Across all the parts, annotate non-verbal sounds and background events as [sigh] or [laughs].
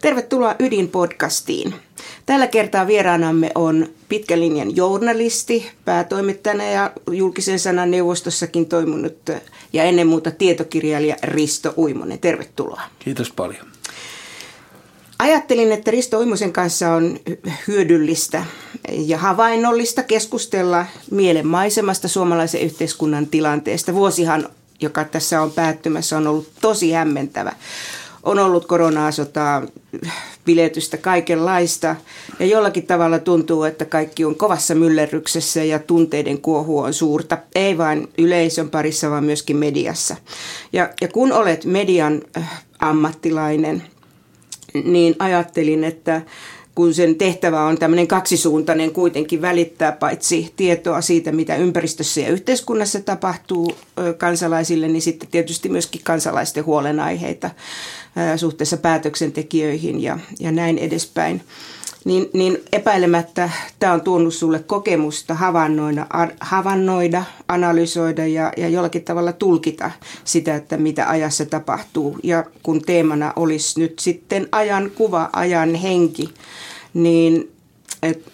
Tervetuloa Ydin-podcastiin. Tällä kertaa vieraanamme on pitkän linjan journalisti, päätoimittajana ja julkisen sanan neuvostossakin toiminut ja ennen muuta tietokirjailija Risto Uimonen. Tervetuloa. Kiitos paljon. Ajattelin, että Risto Uimosen kanssa on hyödyllistä ja havainnollista keskustella mielenmaisemasta suomalaisen yhteiskunnan tilanteesta. Vuosihan, joka tässä on päättymässä, on ollut tosi hämmentävä on ollut koronaa, sotaa, biletystä, kaikenlaista. Ja jollakin tavalla tuntuu, että kaikki on kovassa myllerryksessä ja tunteiden kuohu on suurta. Ei vain yleisön parissa, vaan myöskin mediassa. Ja, ja kun olet median äh, ammattilainen, niin ajattelin, että kun sen tehtävä on tämmöinen kaksisuuntainen kuitenkin välittää paitsi tietoa siitä, mitä ympäristössä ja yhteiskunnassa tapahtuu kansalaisille, niin sitten tietysti myöskin kansalaisten huolenaiheita suhteessa päätöksentekijöihin ja, ja näin edespäin. Niin, niin epäilemättä tämä on tuonut sulle kokemusta havainnoida, havainnoida analysoida ja, ja jollakin tavalla tulkita sitä, että mitä ajassa tapahtuu. Ja kun teemana olisi nyt sitten ajan kuva, ajan henki, niin et,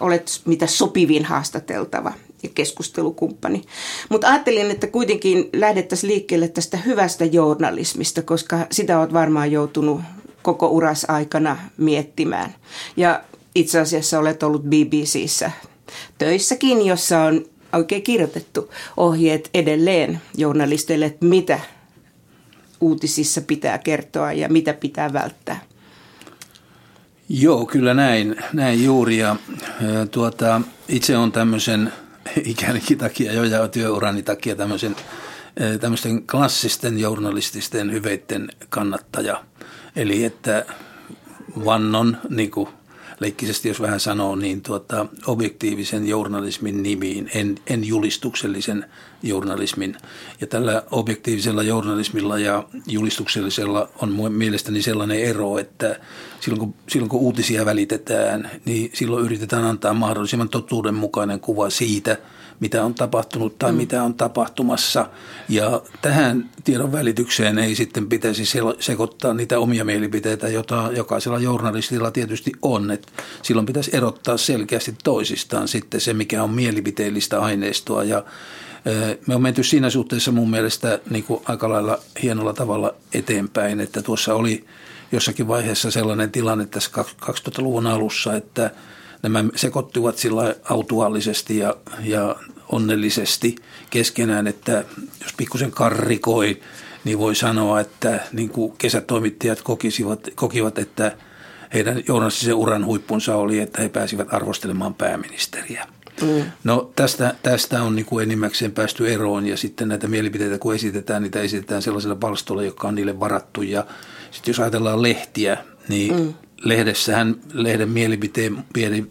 olet mitä sopivin haastateltava ja keskustelukumppani. Mutta ajattelin, että kuitenkin lähdettäisiin liikkeelle tästä hyvästä journalismista, koska sitä olet varmaan joutunut koko uras aikana miettimään. Ja itse asiassa olet ollut BBCssä töissäkin, jossa on oikein kirjoitettu ohjeet edelleen journalisteille, että mitä uutisissa pitää kertoa ja mitä pitää välttää. Joo, kyllä näin, näin juuri. Ja, tuota, itse on tämmöisen [laughs] ikänikin takia jo ja työurani takia tämmöisen, tämmöisten klassisten journalististen hyveiden kannattaja. Eli että vannon, niin kuin leikkisesti jos vähän sanoo, niin tuota, objektiivisen journalismin nimiin, en, en julistuksellisen journalismin. Ja tällä objektiivisella journalismilla ja julistuksellisella on mielestäni sellainen ero, että silloin kun, silloin kun uutisia välitetään, niin silloin yritetään antaa mahdollisimman totuudenmukainen kuva siitä – mitä on tapahtunut tai mm. mitä on tapahtumassa. Ja tähän tiedon välitykseen ei sitten pitäisi sekoittaa niitä omia mielipiteitä, joita jokaisella journalistilla tietysti on. Et silloin pitäisi erottaa selkeästi toisistaan sitten se, mikä on mielipiteellistä aineistoa ja me on menty siinä suhteessa mun mielestä niin kuin aika lailla hienolla tavalla eteenpäin, että tuossa oli jossakin vaiheessa sellainen tilanne tässä 2000-luvun alussa, että – nämä sekoittuvat sillä autuaalisesti ja, ja onnellisesti keskenään, että jos pikkusen karrikoi, niin voi sanoa, että niin kuin kesätoimittajat kokisivat, kokivat, että heidän journalistisen uran huippunsa oli, että he pääsivät arvostelemaan pääministeriä. Mm. No tästä, tästä on niin kuin enimmäkseen päästy eroon ja sitten näitä mielipiteitä kun esitetään, niitä esitetään sellaisilla palstoilla, jotka on niille varattu ja sitten jos ajatellaan lehtiä, niin mm lehdessähän lehden mielipide,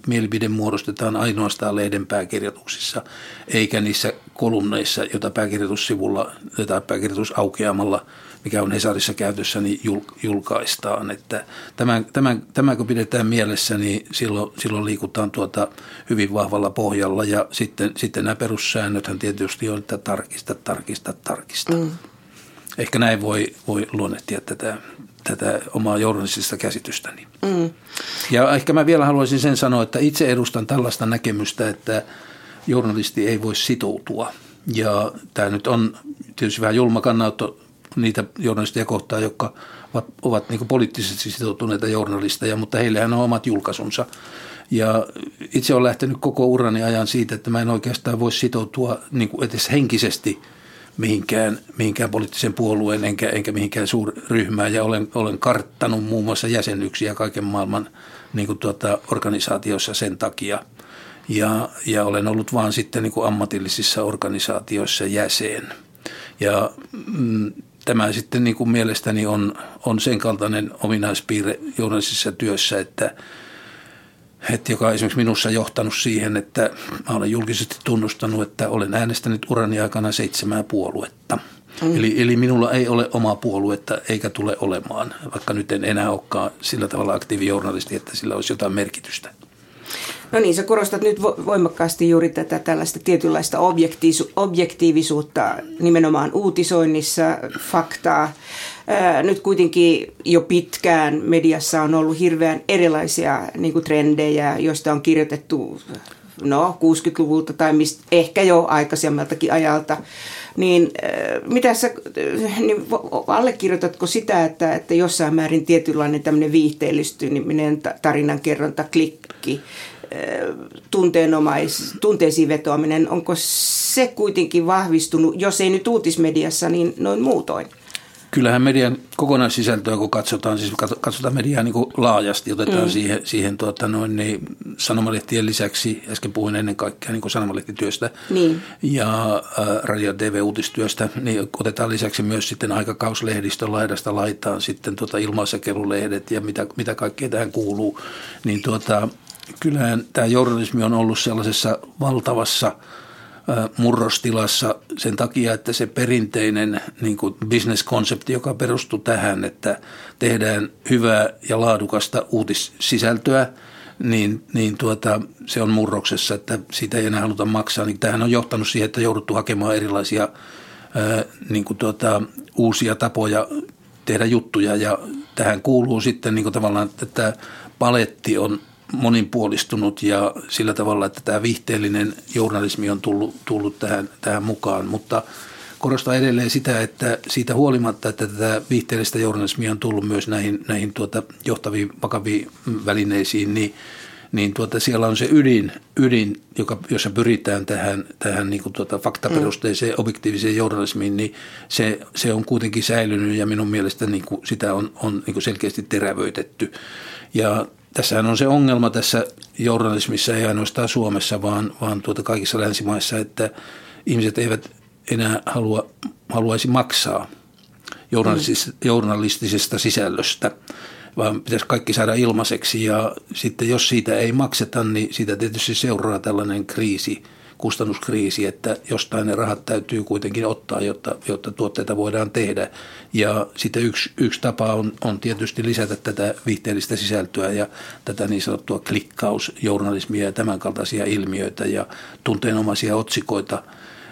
mielipide muodostetaan ainoastaan lehden pääkirjoituksissa, eikä niissä kolumneissa, joita pääkirjoitussivulla tai pääkirjoitusaukeamalla, mikä on Hesarissa käytössä, niin julkaistaan. Että tämän, tämän, tämän kun pidetään mielessä, niin silloin, silloin liikutaan tuota hyvin vahvalla pohjalla. Ja sitten, sitten nämä perussäännöthän tietysti on, että tarkista, tarkista, tarkista. Mm. Ehkä näin voi, voi luonnehtia tätä tätä omaa journalistista käsitystäni. Mm. Ja ehkä mä vielä haluaisin sen sanoa, että itse edustan tällaista näkemystä, että journalisti ei voi sitoutua. Ja tämä nyt on tietysti vähän julma kannanotto niitä journalisteja kohtaan, jotka ovat, ovat niin poliittisesti sitoutuneita journalisteja, mutta heillähän on omat julkaisunsa. Ja itse olen lähtenyt koko urani ajan siitä, että mä en oikeastaan voi sitoutua niin kuin edes henkisesti – mihinkään, mihinkään poliittisen puolueen enkä, enkä mihinkään suurryhmään ja olen, olen karttanut muun muassa jäsenyksiä kaiken maailman niin kuin tuota, organisaatioissa sen takia. Ja, ja olen ollut vaan sitten niin kuin ammatillisissa organisaatioissa jäsen. Ja mm, tämä sitten niin kuin mielestäni on, on sen kaltainen ominaispiirre journalistisessa työssä, että – että joka on esimerkiksi minussa johtanut siihen, että mä olen julkisesti tunnustanut, että olen äänestänyt urani aikana seitsemää puoluetta. Mm. Eli, eli minulla ei ole omaa puoluetta eikä tule olemaan, vaikka nyt en enää olekaan sillä tavalla aktiivijournalisti, että sillä olisi jotain merkitystä. No niin, sä korostat nyt voimakkaasti juuri tätä tällaista tietynlaista objektiivisuutta nimenomaan uutisoinnissa, faktaa, Nyt kuitenkin jo pitkään mediassa on ollut hirveän erilaisia niin kuin trendejä, joista on kirjoitettu no 60-luvulta tai mistä, ehkä jo aikaisemmaltakin ajalta. Niin mitä sä, niin allekirjoitatko sitä, että, että jossain määrin tietynlainen tämmöinen viihteellistyminen, tarinankerronta, klikki, tunteenomais, tunteisiin vetoaminen, onko se kuitenkin vahvistunut, jos ei nyt uutismediassa, niin noin muutoin? Kyllähän median kokonaissisältöä, kun katsotaan, siis katsotaan mediaa niin kuin laajasti, otetaan mm. siihen, siihen tuota noin, niin sanomalehtien lisäksi, äsken puhuin ennen kaikkea niin kuin sanomalehtityöstä niin. ja äh, radio- ja TV-uutistyöstä, niin otetaan lisäksi myös sitten aikakauslehdistön laidasta laitaan sitten tuota ilmaisakelulehdet ja mitä, mitä kaikkea tähän kuuluu, niin tuota, kyllähän tämä journalismi on ollut sellaisessa valtavassa – murrostilassa sen takia, että se perinteinen niin kuin business-konsepti, joka perustuu tähän, että tehdään hyvää ja laadukasta uutissisältöä, niin, niin tuota, se on murroksessa, että siitä ei enää haluta maksaa. Niin tämähän on johtanut siihen, että jouduttu hakemaan erilaisia ää, niin kuin tuota, uusia tapoja tehdä juttuja ja tähän kuuluu sitten niin kuin tavallaan, että tämä paletti on moninpuolistunut ja sillä tavalla, että tämä vihteellinen journalismi on tullut, tullut tähän, tähän mukaan, mutta korostaa edelleen sitä, että siitä huolimatta, että tätä vihteellistä journalismia on tullut myös näihin, näihin tuota johtaviin vakaviin välineisiin, niin, niin tuota, siellä on se ydin, ydin joka, jossa pyritään tähän, tähän niin kuin tuota faktaperusteiseen mm. objektiiviseen journalismiin, niin se, se on kuitenkin säilynyt ja minun mielestä niin kuin sitä on, on niin kuin selkeästi terävöitetty. Ja Tässähän on se ongelma tässä journalismissa, ei ainoastaan Suomessa, vaan, vaan tuota kaikissa länsimaissa, että ihmiset eivät enää halua, haluaisi maksaa journalistisesta, mm. journalistisesta sisällöstä, vaan pitäisi kaikki saada ilmaiseksi. Ja sitten jos siitä ei makseta, niin siitä tietysti seuraa tällainen kriisi – kustannuskriisi, että jostain ne rahat täytyy kuitenkin ottaa, jotta, jotta tuotteita voidaan tehdä. Ja sitten yksi, yksi tapa on, on tietysti lisätä tätä viihteellistä sisältöä ja tätä niin sanottua klikkausjournalismia ja tämän kaltaisia ilmiöitä ja tunteenomaisia otsikoita.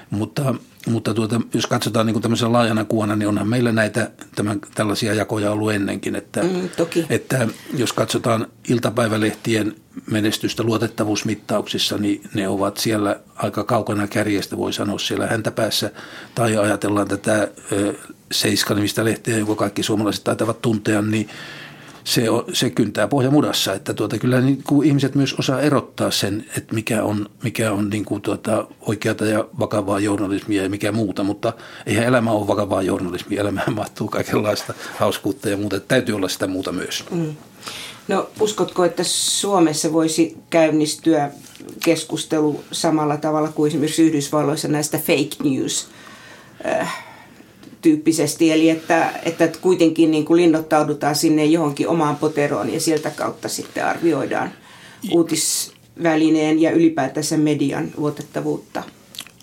Mutta mutta tuota, jos katsotaan niin tämmöisen laajana kuvana, niin onhan meillä näitä tämän, tällaisia jakoja ollut ennenkin. Että, mm, toki. että jos katsotaan iltapäivälehtien menestystä luotettavuusmittauksissa, niin ne ovat siellä aika kaukana kärjestä, voi sanoa siellä häntäpäässä. Tai ajatellaan tätä Seiska-nimistä lehteä, jonka kaikki suomalaiset taitavat tuntea, niin se, on, se kyntää pohjamudassa, että tuota, kyllä niin kuin ihmiset myös osaa erottaa sen, että mikä on, mikä on niin kuin tuota, oikeata ja vakavaa journalismia ja mikä muuta, mutta eihän elämä ole vakavaa journalismia, elämään [laughs] mahtuu kaikenlaista hauskuutta ja muuta, että täytyy olla sitä muuta myös. Mm. No uskotko, että Suomessa voisi käynnistyä keskustelu samalla tavalla kuin esimerkiksi Yhdysvalloissa näistä fake news äh, tyyppisesti, eli että, että kuitenkin niin kuin linnoittaudutaan sinne johonkin omaan poteroon ja sieltä kautta sitten arvioidaan uutisvälineen ja ylipäätänsä median luotettavuutta.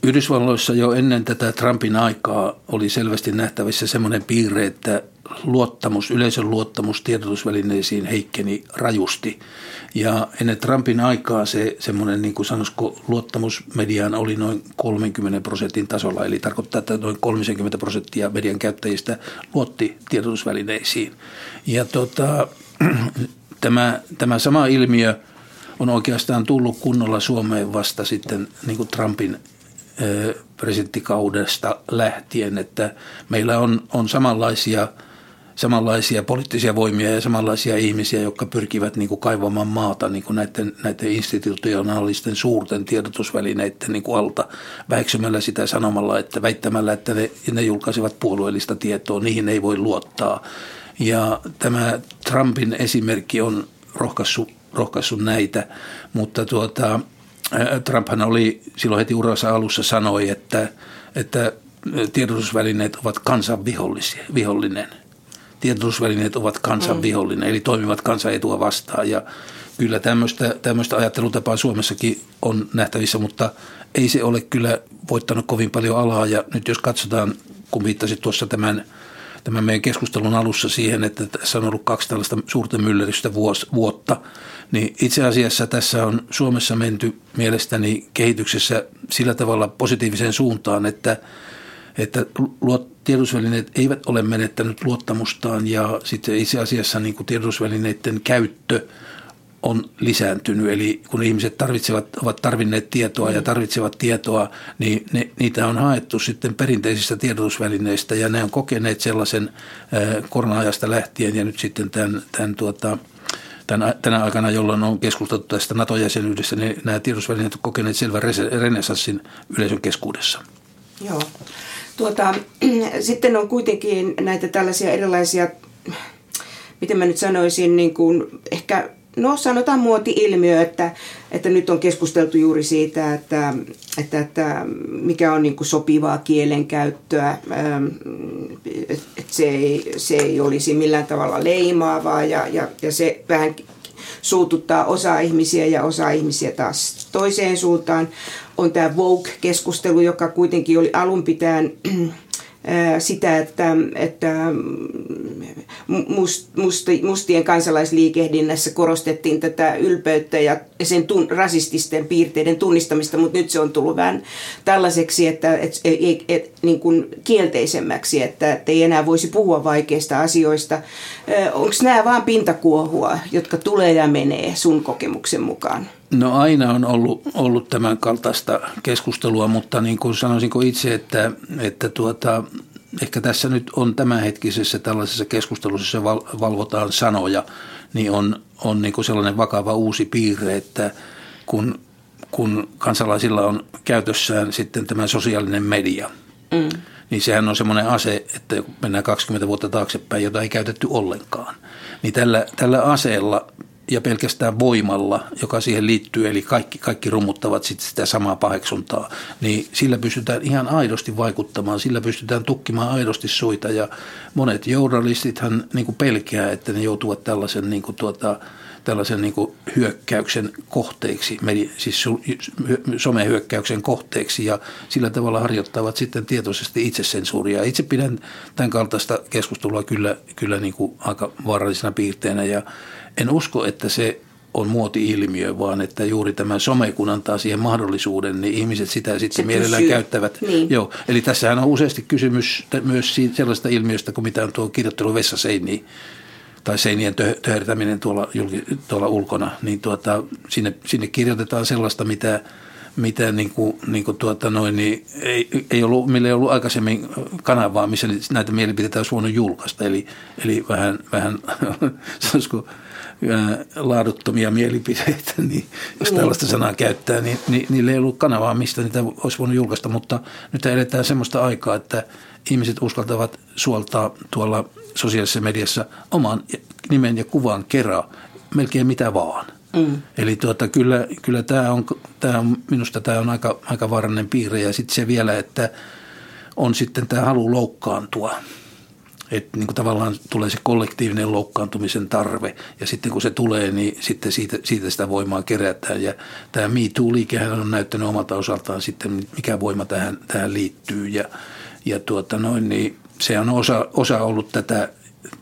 Yhdysvalloissa jo ennen tätä Trumpin aikaa oli selvästi nähtävissä semmoinen piirre, että luottamus, yleisön luottamus tiedotusvälineisiin heikkeni rajusti. Ja ennen Trumpin aikaa se semmoinen, niin kuin sanoisiko, luottamus mediaan oli noin 30 prosentin tasolla. Eli tarkoittaa, että noin 30 prosenttia median käyttäjistä luotti tiedotusvälineisiin. Ja tota, [clears throat] tämä, tämä sama ilmiö on oikeastaan tullut kunnolla Suomeen vasta sitten niin kuin Trumpin presidenttikaudesta lähtien, että meillä on, on samanlaisia – samanlaisia poliittisia voimia ja samanlaisia ihmisiä, jotka pyrkivät niin kuin kaivamaan maata niin kuin näiden, näiden institutionaalisten suurten tiedotusvälineiden niin kuin alta, väheksymällä sitä sanomalla, että väittämällä, että ne, ne julkaisivat puolueellista tietoa, niihin ei voi luottaa. Ja tämä Trumpin esimerkki on rohkaissut, rohkaissut näitä, mutta tuota, Trumphan oli silloin heti uransa alussa sanoi, että, että tiedotusvälineet ovat kansan vihollinen tiedotusvälineet ovat kansan mm. vihollinen, eli toimivat kansan etua vastaan. Ja kyllä tämmöistä, tämmöistä ajattelutapaa Suomessakin on nähtävissä, mutta ei se ole kyllä voittanut kovin paljon alaa. Ja nyt jos katsotaan, kun viittasit tuossa tämän, tämän meidän keskustelun alussa siihen, että tässä on ollut kaksi tällaista suurta mylleristä vuos, vuotta, niin itse asiassa tässä on Suomessa menty mielestäni kehityksessä sillä tavalla positiiviseen suuntaan, että, että tiedotusvälineet eivät ole menettänyt luottamustaan ja sitten itse asiassa niin kuin tiedotusvälineiden käyttö on lisääntynyt. Eli kun ihmiset tarvitsevat, ovat tarvinneet tietoa ja tarvitsevat tietoa, niin ne, niitä on haettu sitten perinteisistä tiedotusvälineistä ja ne on kokeneet sellaisen korona-ajasta lähtien ja nyt sitten tämän, tämän tuota, tänä, tänä aikana, jolloin on keskusteltu tästä NATO-jäsenyydestä, niin nämä tiedotusvälineet ovat kokeneet selvän renesanssin yleisön keskuudessa. Joo. Tuota, [clears throat] sitten on kuitenkin näitä tällaisia erilaisia, miten mä nyt sanoisin, niin kuin ehkä no sanotaan muoti-ilmiö, että, että nyt on keskusteltu juuri siitä, että, että, että mikä on niin kuin sopivaa kielenkäyttöä, ähm, että se ei, se ei olisi millään tavalla leimaavaa ja, ja, ja se vähän suututtaa osa ihmisiä ja osa ihmisiä taas toiseen suuntaan. On tämä Vogue-keskustelu, joka kuitenkin oli alun pitäen [clears throat] sitä, että, että must, musti, mustien kansalaisliikehdinnässä korostettiin tätä ylpeyttä ja sen tun, rasististen piirteiden tunnistamista, mutta nyt se on tullut vähän tällaiseksi, että et, et, et, niin kuin kielteisemmäksi, että et ei enää voisi puhua vaikeista asioista. Onko nämä vain pintakuohua, jotka tulee ja menee sun kokemuksen mukaan? No aina on ollut, ollut tämän kaltaista keskustelua, mutta niin kuin sanoisinko itse, että, että tuota, ehkä tässä nyt on tämänhetkisessä tällaisessa keskustelussa, jossa valvotaan sanoja, niin on, on niin kuin sellainen vakava uusi piirre, että kun, kun kansalaisilla on käytössään sitten tämä sosiaalinen media, mm. niin sehän on semmoinen ase, että mennään 20 vuotta taaksepäin, jota ei käytetty ollenkaan. Niin tällä, tällä aseella ja pelkästään voimalla, joka siihen liittyy, eli kaikki, kaikki rummuttavat sit sitä samaa paheksuntaa, niin sillä pystytään ihan aidosti vaikuttamaan, sillä pystytään tukkimaan aidosti suita ja monet journalistithan niin kuin pelkää, että ne joutuvat tällaisen niin kuin tuota, tällaisen niin kuin hyökkäyksen kohteeksi, siis somehyökkäyksen kohteeksi ja sillä tavalla harjoittavat sitten tietoisesti itsesensuuria. Itse pidän tämän kaltaista keskustelua kyllä, kyllä niin kuin aika vaarallisena piirteenä ja en usko, että se on muoti-ilmiö, vaan että juuri tämä some, kun antaa siihen mahdollisuuden, niin ihmiset sitä sitten se mielellään pysyy. käyttävät. Niin. Joo, eli tässähän on useasti kysymys myös sellaista ilmiöstä kuin mitä on tuo kirjoittelu vessaseiniin tai seinien töhertäminen tuolla, julki, tuolla ulkona, niin tuota, sinne, sinne kirjoitetaan sellaista, mitä, mitä niin kuin, niin kuin tuota noin, niin ei, ei ollut, millä ei ollut aikaisemmin kanavaa, missä näitä mielipiteitä olisi voinut julkaista. Eli, eli vähän, vähän [laughs] sanoisiko, laaduttomia mielipiteitä, [laughs] niin jos tällaista sanaa käyttää, niin, niin niillä ei ollut kanavaa, mistä niitä olisi voinut julkaista, mutta nyt eletään semmoista aikaa, että ihmiset uskaltavat suoltaa tuolla sosiaalisessa mediassa oman nimen ja kuvan kerran melkein mitä vaan. Mm. Eli tuota, kyllä, kyllä tämä on, tämä on, minusta tämä on aika, aika vaarallinen piirre ja sitten se vielä, että on sitten tämä halu loukkaantua – että niin kuin tavallaan tulee se kollektiivinen loukkaantumisen tarve. Ja sitten kun se tulee, niin sitten siitä, siitä sitä voimaa kerätään. Ja tämä Me Too-liikehän on näyttänyt omalta osaltaan sitten, mikä voima tähän, tähän liittyy. Ja, ja tuota noin, niin se on osa, osa ollut tätä,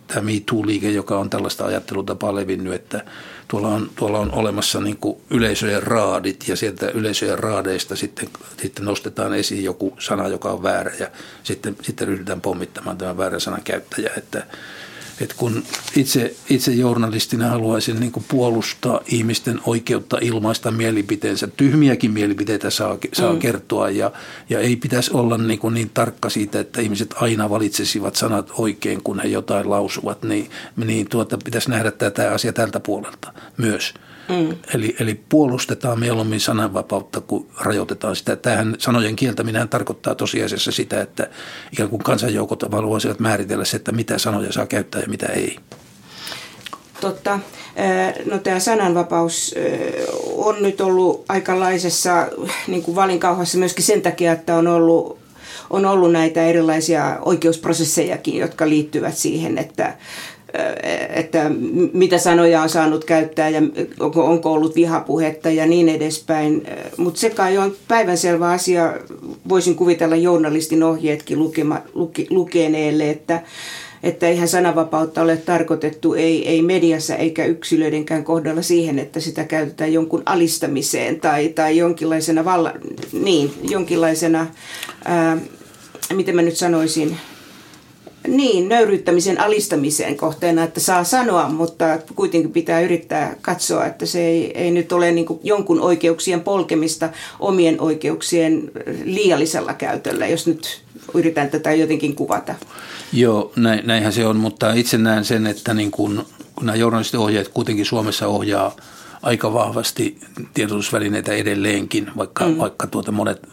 tämä Me Too-liike, joka on tällaista ajattelutapaa levinnyt, että tuolla on, tuolla on olemassa niin kuin yleisöjen raadit ja sieltä yleisöjen raadeista sitten, sitten nostetaan esiin joku sana, joka on väärä ja sitten, sitten ryhdytään pommittamaan tämän väärän sanan käyttäjä. Että, että kun itse, itse journalistina haluaisin niin puolustaa ihmisten oikeutta ilmaista mielipiteensä, tyhmiäkin mielipiteitä saa, saa mm. kertoa ja, ja ei pitäisi olla niin, kuin niin tarkka siitä, että ihmiset aina valitsisivat sanat oikein, kun he jotain lausuvat, niin, niin tuota, pitäisi nähdä tätä asia tältä puolelta myös. Mm. Eli, eli puolustetaan mieluummin sananvapautta, kun rajoitetaan sitä. Tähän sanojen kieltäminen tarkoittaa tosiasiassa sitä, että ikään kuin kansanjoukot haluaisivat määritellä se, että mitä sanoja saa käyttää ja mitä ei. Totta. No tämä sananvapaus on nyt ollut aikalaisessa niin kuin valinkauhassa myöskin sen takia, että on ollut on ollut näitä erilaisia oikeusprosesseja, jotka liittyvät siihen, että että mitä sanoja on saanut käyttää ja onko, ollut vihapuhetta ja niin edespäin. Mutta se kai on päivänselvä asia, voisin kuvitella journalistin ohjeetkin lukema, luki, lukeneelle, että, että eihän sananvapautta ole tarkoitettu ei, ei mediassa eikä yksilöidenkään kohdalla siihen, että sitä käytetään jonkun alistamiseen tai, tai jonkinlaisena, valla, niin, jonkinlaisena ää, miten mä nyt sanoisin, niin, nöyryyttämisen alistamisen kohteena, että saa sanoa, mutta kuitenkin pitää yrittää katsoa, että se ei, ei nyt ole niin jonkun oikeuksien polkemista omien oikeuksien liiallisella käytöllä, jos nyt yritän tätä jotenkin kuvata. Joo, näin, näinhän se on, mutta itse näen sen, että niin kun, kun nämä journalistiohjeet kuitenkin Suomessa ohjaa aika vahvasti tiedotusvälineitä edelleenkin, vaikka, mm. vaikka tuota monet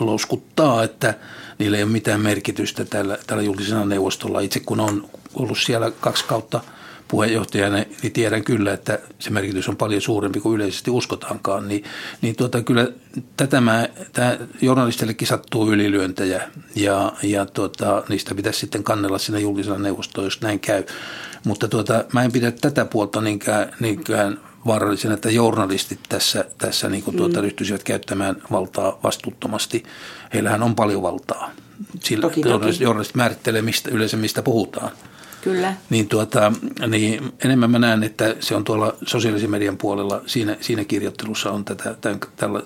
louskuttaa, että niillä ei ole mitään merkitystä tällä, tällä julkisena neuvostolla. Itse kun on ollut siellä kaksi kautta puheenjohtajana, niin tiedän kyllä, että se merkitys on paljon suurempi kuin yleisesti uskotaankaan. Niin, niin tuota, kyllä tätä mä, tämä journalistillekin sattuu ylilyöntejä ja, ja tuota, niistä pitäisi sitten kannella siinä julkisella neuvostolla, jos näin käy. Mutta tuota, mä en pidä tätä puolta niinkään, niinkään vaarallisena, että journalistit tässä, tässä niin kuin tuota, mm. ryhtyisivät käyttämään valtaa vastuuttomasti. Heillähän on paljon valtaa. Sillä toki, toki. journalistit määrittelee mistä, yleensä, mistä puhutaan. Kyllä. Niin, tuota, niin enemmän mä näen, että se on tuolla sosiaalisen median puolella, siinä, siinä kirjoittelussa on tätä, tämän,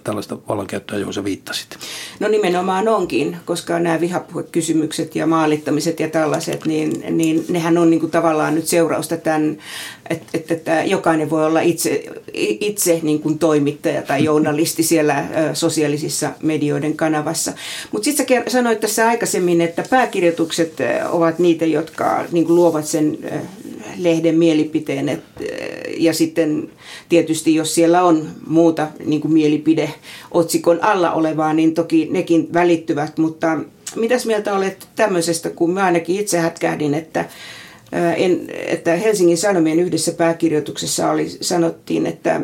tällaista vallankäyttöä, johon sä viittasit. No nimenomaan onkin, koska nämä vihapuhekysymykset ja maalittamiset ja tällaiset, niin, niin nehän on niin kuin tavallaan nyt seurausta tämän, että, että, jokainen voi olla itse, itse niin kuin toimittaja tai journalisti siellä sosiaalisissa medioiden kanavassa. Mutta sitten sä sanoit tässä aikaisemmin, että pääkirjoitukset ovat niitä, jotka niin kuin luovat sen lehden mielipiteen. Et, ja sitten tietysti jos siellä on muuta niin kuin mielipide otsikon alla olevaa, niin toki nekin välittyvät. Mutta mitäs mieltä olet tämmöisestä, kun mä ainakin itse hätkähdin, että en, että Helsingin Sanomien yhdessä pääkirjoituksessa oli, sanottiin, että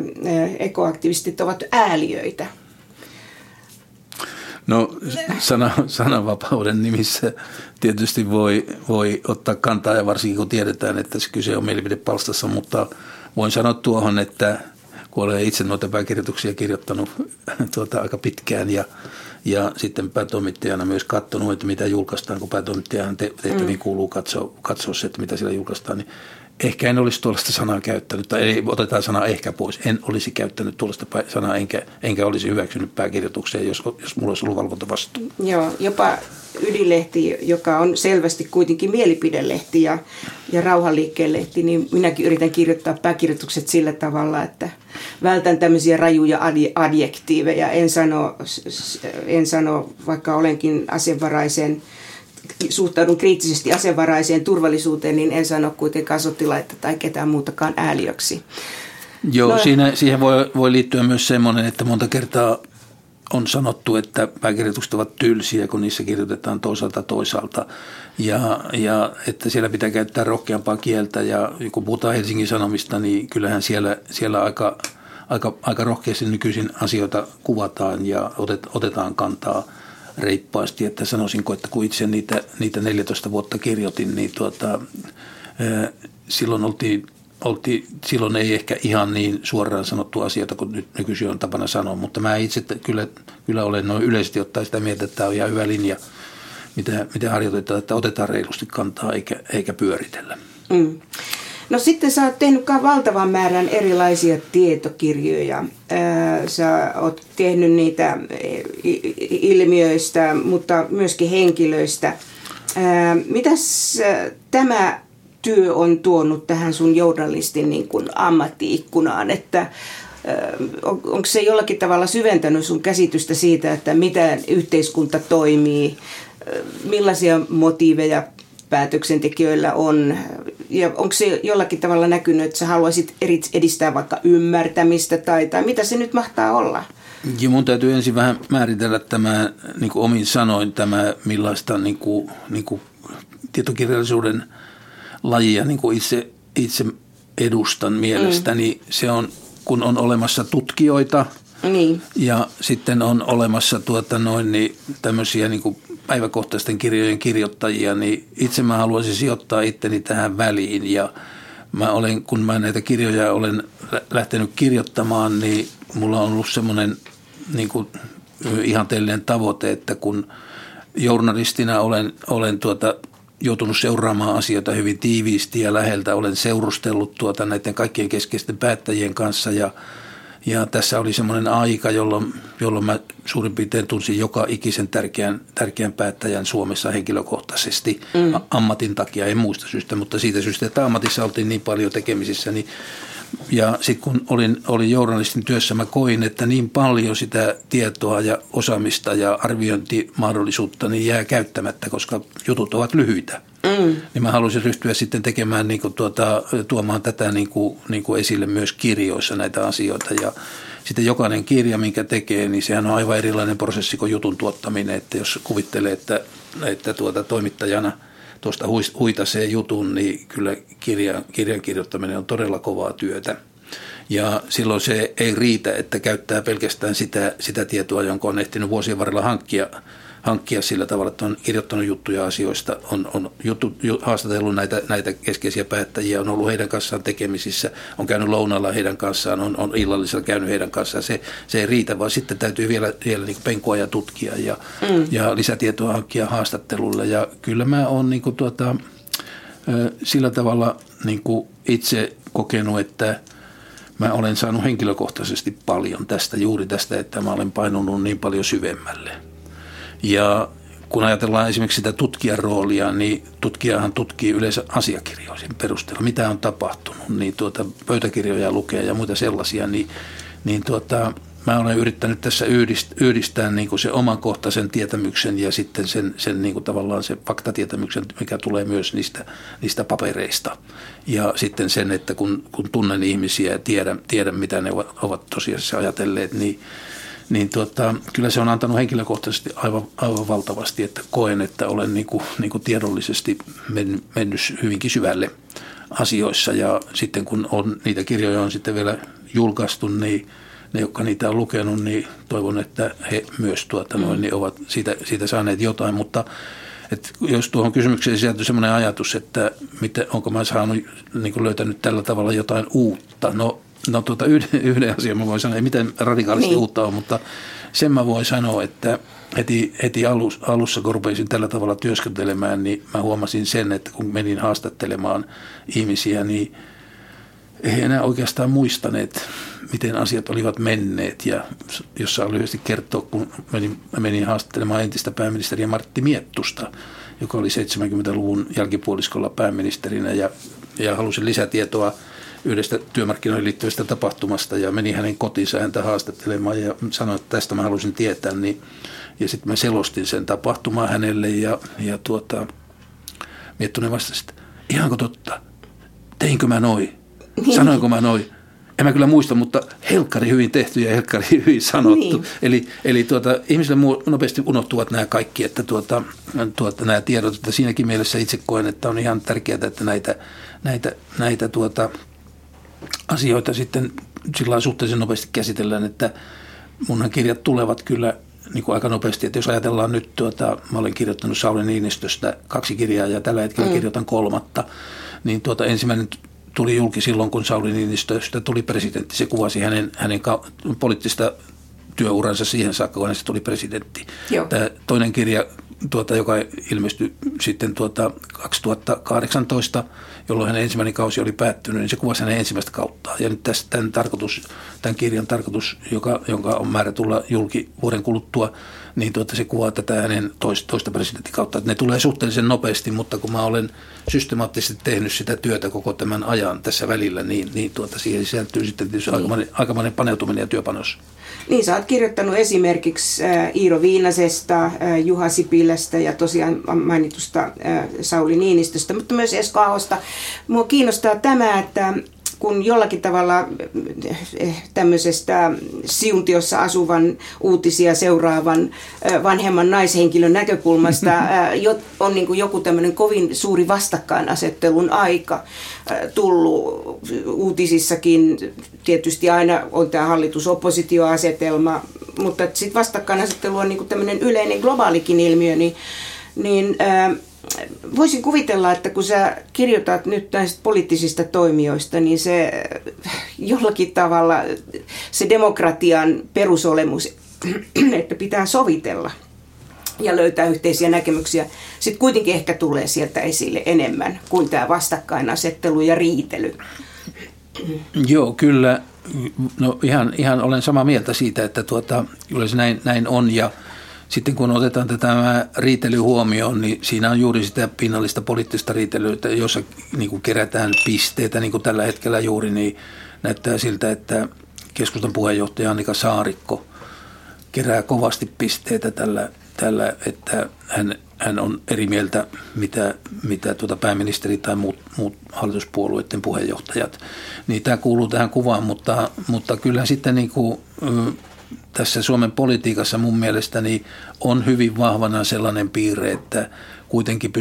ekoaktivistit ovat ääliöitä. No sana, sananvapauden nimissä tietysti voi, voi ottaa kantaa ja varsinkin kun tiedetään, että se kyse on mielipidepalstassa, mutta voin sanoa tuohon, että kun olen itse noita pääkirjoituksia kirjoittanut [laughs] tuota, aika pitkään ja, ja sitten päätoimittajana myös katsonut, että mitä julkaistaan, kun päätoimittajan tehtäviin mm. kuuluu katsoa, katsoa se, että mitä siellä julkaistaan, niin ehkä en olisi tuollaista sanaa käyttänyt, tai ei, otetaan sana ehkä pois, en olisi käyttänyt tuollaista sanaa, enkä, enkä olisi hyväksynyt pääkirjoitukseen, jos, jos mulla olisi ollut valvontavastuu. Joo, jopa ydinlehti, joka on selvästi kuitenkin mielipidelehti ja, ja rauhanliikkeen lehti, niin minäkin yritän kirjoittaa pääkirjoitukset sillä tavalla, että vältän tämmöisiä rajuja adjektiiveja. En sano, en sano vaikka olenkin asevaraisen suhtaudun kriittisesti asevaraiseen turvallisuuteen, niin en sano kuitenkaan sotilaita tai ketään muutakaan ääliöksi. Joo, no, siinä, siihen voi, voi liittyä myös semmoinen, että monta kertaa on sanottu, että pääkirjoitukset ovat tylsiä, kun niissä kirjoitetaan toisaalta toisaalta. Ja, ja että siellä pitää käyttää rohkeampaa kieltä. Ja kun puhutaan Helsingin Sanomista, niin kyllähän siellä, siellä aika, aika, aika rohkeasti nykyisin asioita kuvataan ja otet, otetaan kantaa – reippaasti, että sanoisinko, että kun itse niitä, niitä 14 vuotta kirjoitin, niin tuota, silloin oltiin oltiin, silloin ei ehkä ihan niin suoraan sanottu asioita kuin nyt nykyisin on tapana sanoa, mutta mä itse kyllä, kyllä olen noin yleisesti ottaa sitä mieltä, että tämä on ihan hyvä linja, mitä, mitä harjoitetaan, että otetaan reilusti kantaa eikä, eikä pyöritellä. Mm. No sitten sä oot tehnyt valtavan määrän erilaisia tietokirjoja. Sä oot tehnyt niitä ilmiöistä, mutta myöskin henkilöistä. Mitäs tämä työ on tuonut tähän sun journalistin niin kuin ammattiikkunaan, että onko se jollakin tavalla syventänyt sun käsitystä siitä, että miten yhteiskunta toimii, millaisia motiiveja päätöksentekijöillä on. Ja onko se jollakin tavalla näkynyt, että sä haluaisit edistää vaikka ymmärtämistä tai, tai mitä se nyt mahtaa olla? Ja mun täytyy ensin vähän määritellä tämä niin kuin omin sanoin, tämä millaista niin kuin, niin kuin tietokirjallisuuden lajia niin kuin itse, itse edustan mielestäni. Mm. Se on, kun on olemassa tutkijoita niin. ja sitten on olemassa tuota noin, niin tämmöisiä niin kuin päiväkohtaisten kirjojen kirjoittajia, niin itse mä haluaisin sijoittaa itteni tähän väliin. Ja mä olen, kun mä näitä kirjoja olen lähtenyt kirjoittamaan, niin mulla on ollut semmoinen niin ihanteellinen tavoite, että kun journalistina olen, olen tuota, joutunut seuraamaan asioita hyvin tiiviisti ja läheltä, olen seurustellut tuota näiden kaikkien keskeisten päättäjien kanssa ja Ja tässä oli semmoinen aika, jolloin, jolloin mä suurin piirtein tunsin joka ikisen tärkeän, tärkeän päättäjän Suomessa henkilökohtaisesti mm. ammatin takia, en muista syystä, mutta siitä syystä, että ammatissa oltiin niin paljon tekemisissä, niin ja sitten kun olin, olin journalistin työssä, mä koin, että niin paljon sitä tietoa ja osaamista ja arviointimahdollisuutta niin jää käyttämättä, koska jutut ovat lyhyitä. Mm. Niin mä halusin ryhtyä sitten tekemään, niin kuin tuota, tuomaan tätä niin kuin, niin kuin esille myös kirjoissa näitä asioita. Ja sitten jokainen kirja, minkä tekee, niin sehän on aivan erilainen prosessi kuin jutun tuottaminen. Että jos kuvittelee, että, että tuota, toimittajana – tuosta huitasee jutun, niin kyllä kirjan, kirjan kirjoittaminen on todella kovaa työtä. Ja silloin se ei riitä, että käyttää pelkästään sitä, sitä tietoa, jonka on ehtinyt vuosien varrella hankkia hankkia sillä tavalla, että on kirjoittanut juttuja asioista, on, on juttu, haastatellut näitä, näitä keskeisiä päättäjiä, on ollut heidän kanssaan tekemisissä, on käynyt lounalla heidän kanssaan, on, on illallisella käynyt heidän kanssaan. Se, se ei riitä, vaan sitten täytyy vielä, vielä niin penkua ja tutkia ja, mm. ja lisätietoa hankkia haastattelulle. Ja kyllä mä oon niin kuin tuota, sillä tavalla niin kuin itse kokenut, että mä olen saanut henkilökohtaisesti paljon tästä, juuri tästä, että mä olen painunut niin paljon syvemmälle. Ja kun ajatellaan esimerkiksi sitä tutkijan roolia, niin tutkijahan tutkii yleensä asiakirjoisin perusteella, mitä on tapahtunut, niin tuota, pöytäkirjoja lukee ja muita sellaisia, niin, niin tuota, mä olen yrittänyt tässä yhdistää, yhdistää niin kuin se omankohtaisen tietämyksen ja sitten sen, sen niin kuin tavallaan se faktatietämyksen, mikä tulee myös niistä, niistä papereista. Ja sitten sen, että kun, kun tunnen ihmisiä ja tiedän, tiedän mitä ne ovat tosiasiassa ajatelleet, niin niin tuota, kyllä se on antanut henkilökohtaisesti aivan, aivan valtavasti, että koen, että olen niin kuin, niin kuin tiedollisesti mennyt, mennyt hyvinkin syvälle asioissa. Ja sitten kun on, niitä kirjoja on sitten vielä julkaistu, niin ne, jotka niitä on lukenut, niin toivon, että he myös tuota, noin, niin ovat siitä, siitä saaneet jotain, mutta että jos tuohon kysymykseen sisältyy sellainen ajatus, että miten, onko mä saanut, niin kuin löytänyt tällä tavalla jotain uutta, no No tuota, yhden, yhden asian mä voin sanoa, ei miten radikaalisti niin. uutta on, mutta sen mä voin sanoa, että heti, heti alus, alussa kun rupesin tällä tavalla työskentelemään, niin mä huomasin sen, että kun menin haastattelemaan ihmisiä, niin ei enää oikeastaan muistaneet, miten asiat olivat menneet. Ja jos saa lyhyesti kertoa, kun menin, menin haastattelemaan entistä pääministeriä Martti Miettusta, joka oli 70-luvun jälkipuoliskolla pääministerinä ja, ja halusin lisätietoa – yhdestä työmarkkinoihin liittyvästä tapahtumasta ja meni hänen kotiinsa häntä haastattelemaan ja sanoi, että tästä mä halusin tietää. Niin, ja sitten mä selostin sen tapahtumaa hänelle ja, ja tuota, Miettunen vastasi, että ihanko totta, teinkö mä noin, niin. sanoinko mä noin. En mä kyllä muista, mutta helkkari hyvin tehty ja helkkari [laughs] hyvin sanottu. Niin. Eli, eli tuota, ihmisille nopeasti unohtuvat nämä kaikki, että tuota, tuota, nämä tiedot, että siinäkin mielessä itse koen, että on ihan tärkeää, että näitä, näitä, näitä tuota, asioita sitten sillä suhteellisen nopeasti käsitellään, että munhan kirjat tulevat kyllä niin kuin aika nopeasti, että jos ajatellaan nyt, tuota, mä olen kirjoittanut Sauli Niinistöstä kaksi kirjaa ja tällä hetkellä mm. kirjoitan kolmatta, niin tuota, ensimmäinen tuli julki silloin, kun Sauli Niinistöstä tuli presidentti. Se kuvasi hänen, hänen poliittista työuransa siihen saakka, kun hänestä tuli presidentti. Joo. Tämä toinen kirja, tuota, joka ilmestyi sitten tuota 2018, jolloin hänen ensimmäinen kausi oli päättynyt, niin se kuvasi hänen ensimmäistä kauttaan. Ja nyt tässä tämän, tarkoitus, tämän kirjan tarkoitus, joka, jonka on määrä tulla julki vuoden kuluttua, niin tuota, se kuvaa tätä hänen toista, toista presidenttikautta. Että ne tulee suhteellisen nopeasti, mutta kun mä olen systemaattisesti tehnyt sitä työtä koko tämän ajan tässä välillä, niin, niin tuota, siihen sisältyy sitten tietysti niin. aikamoinen, aikamoinen paneutuminen ja työpanos. Niin, sä oot kirjoittanut esimerkiksi äh, Iiro Viinasesta, äh, Juha Sipilästä ja tosiaan mainitusta äh, Sauli Niinistöstä, mutta myös Esko Ahosta. Mua kiinnostaa tämä, että kun jollakin tavalla eh, tämmöisestä siuntiossa asuvan uutisia seuraavan eh, vanhemman naishenkilön näkökulmasta [laughs] eh, on niin kuin joku tämmöinen kovin suuri vastakkainasettelun aika tullut uutisissakin. Tietysti aina on tämä hallitus-oppositioasetelma, mutta sitten vastakkainasettelu on niin kuin tämmöinen yleinen globaalikin ilmiö, niin, niin voisin kuvitella, että kun sä kirjoitat nyt näistä poliittisista toimijoista, niin se jollakin tavalla se demokratian perusolemus, että pitää sovitella ja löytää yhteisiä näkemyksiä, sitten kuitenkin ehkä tulee sieltä esille enemmän kuin tämä vastakkainasettelu ja riitely. Joo, kyllä, no ihan, ihan olen samaa mieltä siitä, että tuota, kyllä se näin, näin on ja sitten kun otetaan tätä riitely huomioon, niin siinä on juuri sitä pinnallista poliittista riitelyä, jossa niin kuin kerätään pisteitä, niin kuin tällä hetkellä juuri, niin näyttää siltä, että keskustan puheenjohtaja Annika Saarikko kerää kovasti pisteitä tällä, tällä että hän, hän on eri mieltä, mitä, mitä tuota pääministeri tai muut, muut hallituspuolueiden puheenjohtajat. Niin tämä kuuluu tähän kuvaan, mutta, mutta kyllä sitten niin kuin, tässä Suomen politiikassa mun mielestäni on hyvin vahvana sellainen piirre, että kuitenkin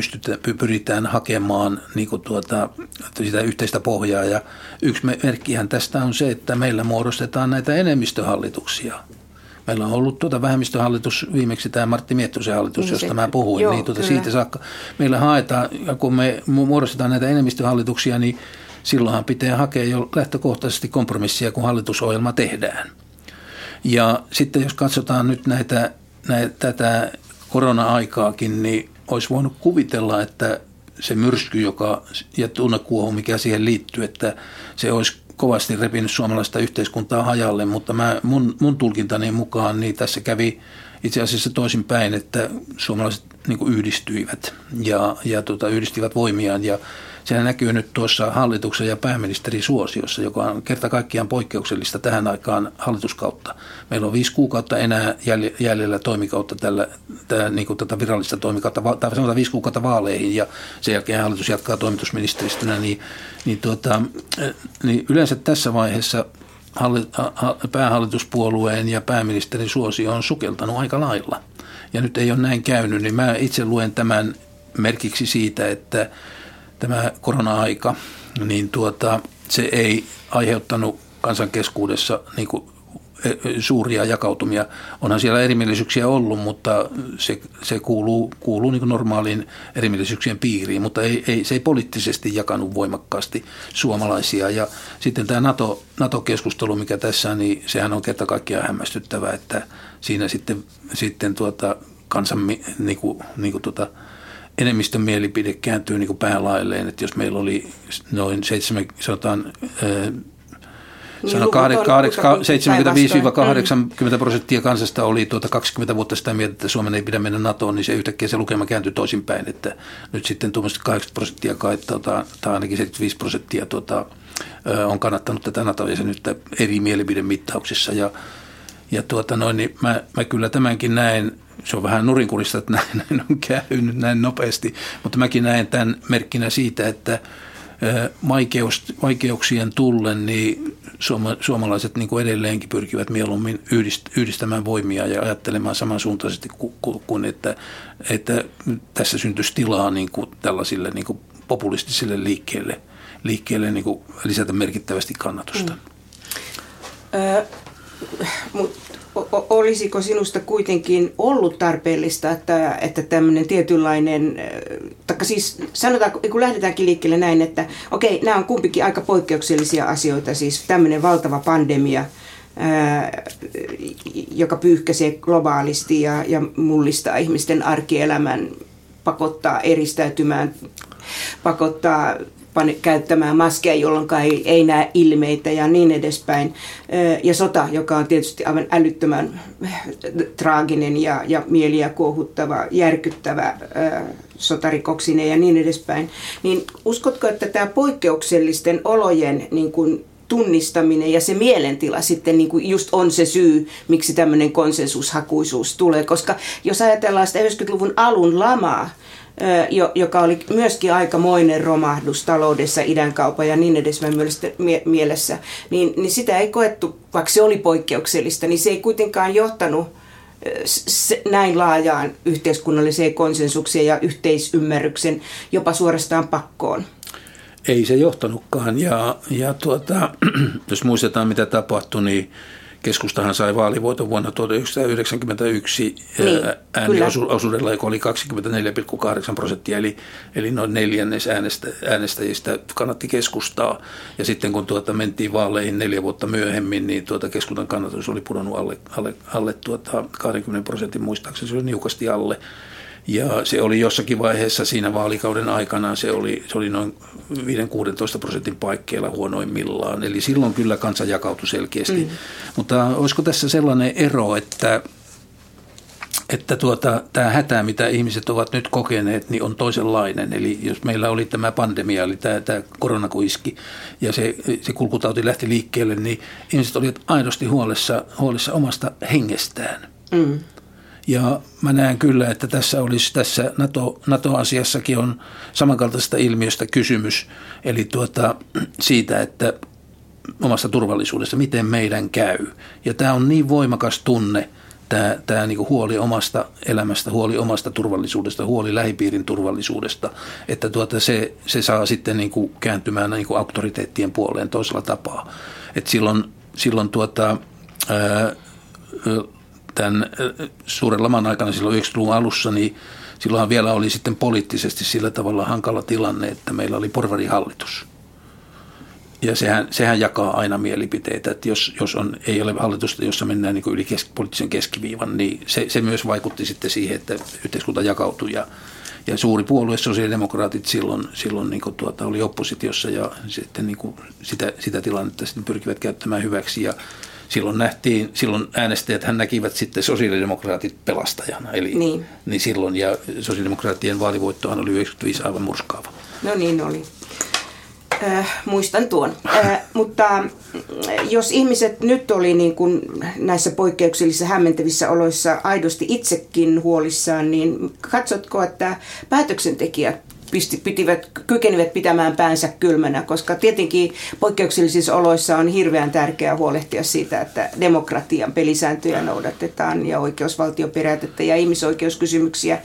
pyritään hakemaan niin kuin tuota, sitä yhteistä pohjaa. Ja yksi merkkihän tästä on se, että meillä muodostetaan näitä enemmistöhallituksia. Meillä on ollut tuota vähemmistöhallitus, viimeksi tämä Martti Miettusen hallitus, niin josta mä puhuin, joo, niin tuota siitä saakka meillä haetaan, ja kun me muodostetaan näitä enemmistöhallituksia, niin silloinhan pitää hakea jo lähtökohtaisesti kompromissia, kun hallitusohjelma tehdään. Ja sitten jos katsotaan nyt näitä, näitä tätä korona-aikaakin, niin olisi voinut kuvitella, että se myrsky joka, ja tunnekuohu, mikä siihen liittyy, että se olisi kovasti repinyt suomalaista yhteiskuntaa hajalle, mutta mä, mun, mun tulkintani mukaan niin tässä kävi itse asiassa toisinpäin, että suomalaiset niin yhdistyivät ja, ja tota, yhdistivät voimiaan. Ja Sehän näkyy nyt tuossa hallituksen ja pääministerin suosiossa, joka on kerta kaikkiaan poikkeuksellista tähän aikaan hallituskautta. Meillä on viisi kuukautta enää jäljellä toimikautta tällä, tämä, niin kuin tätä virallista toimikautta, tai sanotaan viisi kuukautta vaaleihin, ja sen jälkeen hallitus jatkaa toimitusministeristönä, niin, niin, tuota, niin yleensä tässä vaiheessa päähallituspuolueen ja pääministerin suosio on sukeltanut aika lailla. Ja nyt ei ole näin käynyt, niin mä itse luen tämän merkiksi siitä, että tämä korona-aika, niin tuota, se ei aiheuttanut kansan keskuudessa niin kuin e, e, suuria jakautumia. Onhan siellä erimielisyyksiä ollut, mutta se, se kuuluu, kuuluu niin normaaliin erimielisyyksien piiriin, mutta ei, ei, se ei poliittisesti jakanut voimakkaasti suomalaisia. Ja sitten tämä NATO, NATO-keskustelu, mikä tässä niin sehän on kerta kaikkiaan hämmästyttävä, että siinä sitten, sitten tuota, kansan niin kuin, niin kuin tuota, enemmistön mielipide kääntyy niin kuin päälailleen, että jos meillä oli noin 700, Sano 75-80 prosenttia kansasta oli tuota 20 vuotta sitä mieltä, että Suomen ei pidä mennä NATOon, niin se yhtäkkiä se lukema kääntyi toisinpäin, että nyt sitten tuommoiset 80 prosenttia kai, tuota, tai ainakin 75 prosenttia tuota, on kannattanut tätä NATO-jäsenyyttä eri mielipidemittauksissa. Ja ja tuota noin, niin mä, mä kyllä tämänkin näen se on vähän nurinkurista, että näin, [laughs] näin on käynyt näin nopeasti, mutta mäkin näen tämän merkkinä siitä, että vaikeus, vaikeuksien tullen niin suoma, suomalaiset niin kuin edelleenkin pyrkivät mieluummin yhdist, yhdistämään voimia ja ajattelemaan samansuuntaisesti kuin, että, että tässä syntyisi tilaa niin kuin tällaisille niin kuin populistisille liikkeelle, liikkeelle niin kuin lisätä merkittävästi kannatusta. Mm. Ö, mutta olisiko sinusta kuitenkin ollut tarpeellista, että, että tämmöinen tietynlainen, taikka siis sanotaan, kun lähdetäänkin liikkeelle näin, että okei, nämä on kumpikin aika poikkeuksellisia asioita, siis tämmöinen valtava pandemia, ää, joka pyyhkäisee globaalisti ja, ja mullistaa ihmisten arkielämän, pakottaa eristäytymään, pakottaa käyttämään maskeja, jolloin ei, ei näe ilmeitä ja niin edespäin. Ja sota, joka on tietysti aivan älyttömän traaginen ja, ja mieliä kuohuttava, järkyttävä sotarikoksinen ja niin edespäin. Niin uskotko, että tämä poikkeuksellisten olojen niin kuin tunnistaminen ja se mielentila sitten niin kuin just on se syy, miksi tämmöinen konsensushakuisuus tulee. Koska jos ajatellaan sitä 90-luvun alun lamaa, joka oli myöskin aikamoinen romahdus taloudessa, idänkaupan ja niin edespäin mielessä, niin, niin sitä ei koettu, vaikka se oli poikkeuksellista, niin se ei kuitenkaan johtanut näin laajaan yhteiskunnalliseen konsensukseen ja yhteisymmärryksen, jopa suorastaan pakkoon. Ei se johtanutkaan ja, ja tuota, [clears throat] jos muistetaan mitä tapahtui, niin Keskustahan sai vaalivoiton vuonna 1991 niin, ääniosuudella, joka oli 24,8 prosenttia, eli, eli noin neljännes äänestä, äänestäjistä kannatti keskustaa. Ja sitten kun tuota mentiin vaaleihin neljä vuotta myöhemmin, niin tuota keskustan kannatus oli pudonnut alle, alle, alle tuota 20 prosentin muistaakseni, se oli niukasti alle. Ja se oli jossakin vaiheessa siinä vaalikauden aikana, se oli, se oli noin 5-16 prosentin paikkeilla huonoimmillaan. Eli silloin kyllä kansa jakautui selkeästi. Mm. Mutta olisiko tässä sellainen ero, että että tuota, tämä hätä, mitä ihmiset ovat nyt kokeneet, niin on toisenlainen. Eli jos meillä oli tämä pandemia, eli tämä, tämä koronakuiski, ja se, se kulkutauti lähti liikkeelle, niin ihmiset olivat aidosti huolissa, huolissa omasta hengestään. Mm. Ja mä näen kyllä, että tässä olisi tässä NATO, NATO-asiassakin on samankaltaisesta ilmiöstä kysymys. Eli tuota, [clears throat] siitä, että omasta turvallisuudesta, miten meidän käy. Ja tämä on niin voimakas tunne, tämä, tämä niin huoli omasta elämästä, huoli omasta turvallisuudesta, huoli lähipiirin turvallisuudesta, että tuota se, se saa sitten niin kuin kääntymään niin kuin auktoriteettien puoleen toisella tapaa. Et silloin, silloin tuota, ää, tämän suuren laman aikana silloin 90-luvun alussa, niin silloinhan vielä oli sitten poliittisesti sillä tavalla hankala tilanne, että meillä oli porvarihallitus. Ja sehän, sehän jakaa aina mielipiteitä, että jos, jos on, ei ole hallitusta, jossa mennään niin yli kesk, poliittisen keskiviivan, niin se, se myös vaikutti sitten siihen, että yhteiskunta jakautui ja, ja suuri puolue, sosiaalidemokraatit silloin, silloin niin tuota, oli oppositiossa ja sitten niin sitä, sitä tilannetta sitten pyrkivät käyttämään hyväksi ja silloin nähtiin, silloin äänestäjät hän näkivät sitten sosiaalidemokraatit pelastajana. Eli, niin. niin silloin, ja sosiaalidemokraattien vaalivoittohan oli 95 aivan murskaava. No niin oli. Äh, muistan tuon. Äh, mutta äh, jos ihmiset nyt oli niin kuin näissä poikkeuksellisissa hämmentävissä oloissa aidosti itsekin huolissaan, niin katsotko, että päätöksentekijät pitivät, kykenivät pitämään päänsä kylmänä, koska tietenkin poikkeuksellisissa oloissa on hirveän tärkeää huolehtia siitä, että demokratian pelisääntöjä noudatetaan ja oikeusvaltioperiaatetta ja ihmisoikeuskysymyksiä.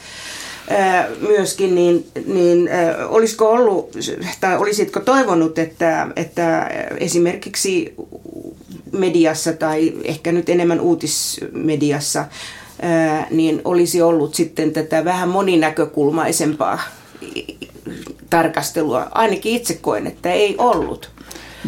Myöskin, niin, niin olisiko ollut, tai olisitko toivonut, että, että esimerkiksi mediassa tai ehkä nyt enemmän uutismediassa, niin olisi ollut sitten tätä vähän moninäkökulmaisempaa tarkastelua. Ainakin itse koen, että ei ollut.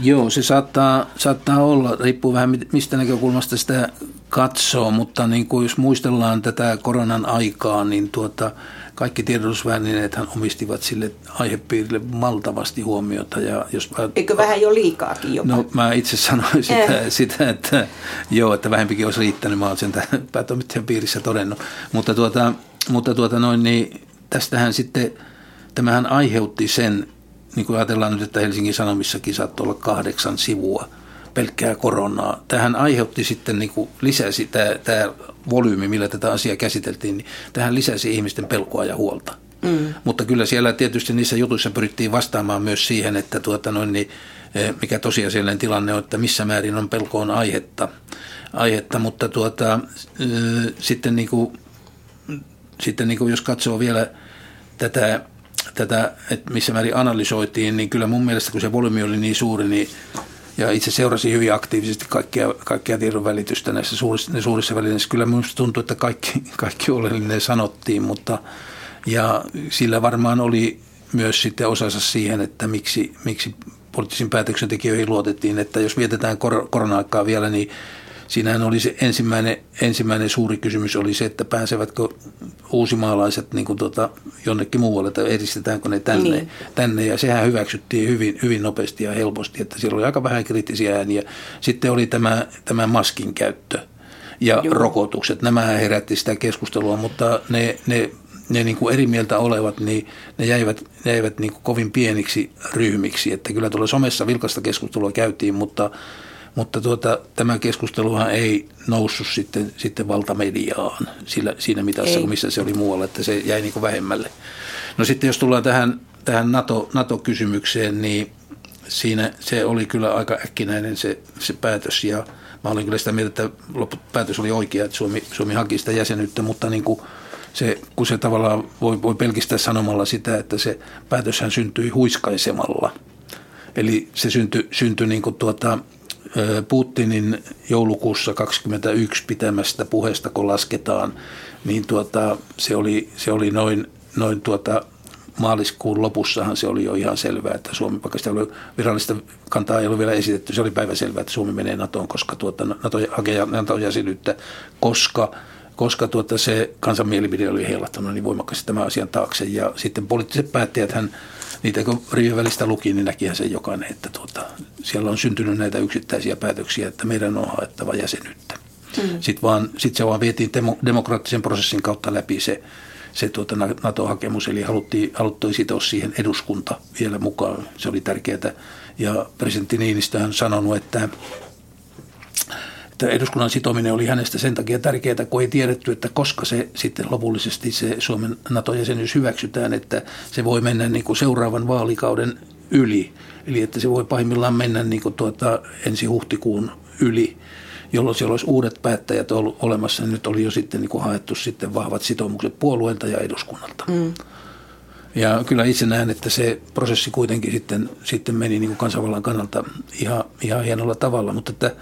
Joo, se saattaa, saattaa olla, riippuu vähän mistä näkökulmasta sitä katsoo, mutta niin kuin jos muistellaan tätä koronan aikaa, niin tuota, kaikki tiedotusvälineethän omistivat sille aihepiirille maltavasti huomiota. Ja jos mä, Eikö vähän jo liikaakin jopa? No mä itse sanoin sitä, eh. sitä että joo, että vähempikin olisi riittänyt. Mä olen sen päätoimittajan piirissä todennut. Mutta, tuota, mutta tuota noin, niin tästähän sitten, tämähän aiheutti sen, niin kuin ajatellaan nyt, että Helsingin Sanomissakin saattoi olla kahdeksan sivua pelkkää koronaa. Tähän aiheutti sitten, niin kuin lisäsi tämä, tämä volyymi, millä tätä asiaa käsiteltiin, niin tähän lisäsi ihmisten pelkoa ja huolta. Mm. Mutta kyllä siellä tietysti niissä jutuissa pyrittiin vastaamaan myös siihen, että tuota noin, niin, e, mikä tosiasiallinen tilanne on, että missä määrin on pelkoon aihetta. aihetta mutta tuota, e, sitten, niin kuin, sitten niin kuin jos katsoo vielä tätä, tätä, että missä määrin analysoitiin, niin kyllä mun mielestä kun se volyymi oli niin suuri, niin ja itse seurasin hyvin aktiivisesti kaikkia, kaikkia tiedon välitystä näissä suurissa, suurissa välineissä. Kyllä minusta tuntuu, että kaikki, kaikki oleellinen sanottiin, mutta ja sillä varmaan oli myös sitten osansa siihen, että miksi, miksi poliittisiin päätöksentekijöihin luotettiin, että jos vietetään kor- korona-aikaa vielä, niin siinähän oli se ensimmäinen, ensimmäinen suuri kysymys oli se, että pääsevätkö uusimaalaiset niin kuin tuota, jonnekin muualle, että edistetäänkö ne tänne, niin. tänne. Ja sehän hyväksyttiin hyvin, hyvin nopeasti ja helposti, että siellä oli aika vähän kriittisiä ääniä. Sitten oli tämä, tämä maskin käyttö ja Joo. rokotukset. Nämä herätti sitä keskustelua, mutta ne, ne ne niin kuin eri mieltä olevat, niin ne jäivät, ne jäivät niin kuin kovin pieniksi ryhmiksi. Että kyllä tuolla somessa vilkasta keskustelua käytiin, mutta mutta tuota, tämä keskusteluhan ei noussut sitten, sitten valtamediaan sillä, siinä mitassa, ei. missä se oli muualla, että se jäi niin vähemmälle. No sitten jos tullaan tähän, tähän NATO, NATO-kysymykseen, niin siinä se oli kyllä aika äkkinäinen se, se päätös ja mä olin kyllä sitä mieltä, että loppupäätös oli oikea, että Suomi, Suomi haki sitä jäsenyyttä, mutta niin kuin se, kun se tavallaan voi, voi pelkistää sanomalla sitä, että se päätöshän syntyi huiskaisemalla. Eli se syntyi, syntyi niin kuin tuota, Putinin joulukuussa 21 pitämästä puheesta, kun lasketaan, niin tuota, se, oli, se oli noin, noin tuota, maaliskuun lopussahan se oli jo ihan selvää, että Suomi, vaikka sitä oli virallista kantaa ei ollut vielä esitetty, se oli päiväselvää, että Suomi menee NATOon, koska tuota, NATO hakee NATO-jäsenyyttä, koska koska tuota se kansanmielipide oli heilahtanut niin voimakkaasti tämän asian taakse. Ja sitten poliittiset päättäjät, hän, niitä kun rivien välistä luki, niin näkihän se jokainen, että tuota, siellä on syntynyt näitä yksittäisiä päätöksiä, että meidän on haettava jäsenyyttä. Mm. Sitten, vaan, sitten se vaan vietiin demo, demokraattisen prosessin kautta läpi se, se tuota NATO-hakemus, eli haluttiin, haluttiin sitoa siihen eduskunta vielä mukaan. Se oli tärkeää. Ja presidentti Niinistö on sanonut, että että eduskunnan sitominen oli hänestä sen takia tärkeää, kun ei tiedetty, että koska se sitten lopullisesti se Suomen NATO-jäsenyys hyväksytään, että se voi mennä niin kuin seuraavan vaalikauden yli. Eli että se voi pahimmillaan mennä niin kuin tuota ensi huhtikuun yli, jolloin siellä olisi uudet päättäjät ollut olemassa. Nyt oli jo sitten niin kuin haettu sitten vahvat sitoumukset puolueelta ja eduskunnalta. Mm. Ja kyllä itse näen, että se prosessi kuitenkin sitten, sitten meni niin kuin kansanvallan kannalta ihan, ihan hienolla tavalla, mutta että –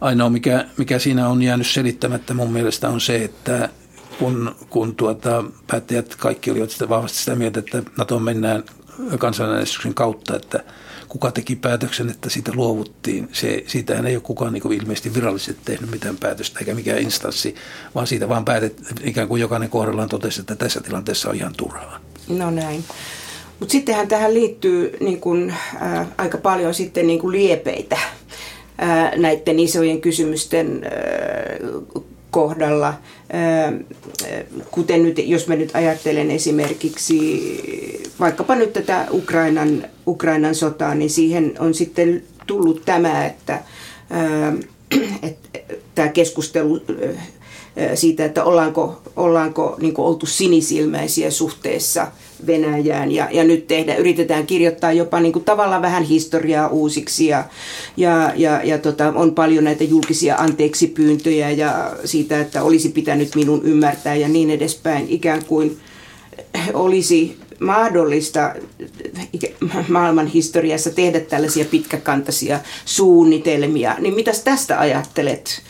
Ainoa, mikä, mikä siinä on jäänyt selittämättä mun mielestä on se, että kun, kun tuota, päättäjät kaikki olivat sitä vahvasti sitä mieltä, että NATO mennään kansanäänestyksen kautta, että kuka teki päätöksen, että siitä luovuttiin. Se, siitähän ei ole kukaan niin ilmeisesti virallisesti tehnyt mitään päätöstä eikä mikään instanssi, vaan siitä vaan päätet, ikään kuin jokainen kohdallaan totesi, että tässä tilanteessa on ihan turhaa. No näin. Mutta sittenhän tähän liittyy niin kun, äh, aika paljon sitten niin liepeitä näiden isojen kysymysten kohdalla, kuten nyt, jos mä nyt ajattelen esimerkiksi vaikkapa nyt tätä Ukrainan, Ukrainan sotaa, niin siihen on sitten tullut tämä, että, että tämä keskustelu siitä, että ollaanko, ollaanko niin oltu sinisilmäisiä suhteessa Venäjään ja, ja nyt tehdä, yritetään kirjoittaa jopa niin kuin tavallaan vähän historiaa uusiksi ja, ja, ja, ja tota, on paljon näitä julkisia anteeksipyyntöjä ja siitä, että olisi pitänyt minun ymmärtää ja niin edespäin ikään kuin olisi mahdollista maailman historiassa tehdä tällaisia pitkäkantaisia suunnitelmia, niin mitäs tästä ajattelet?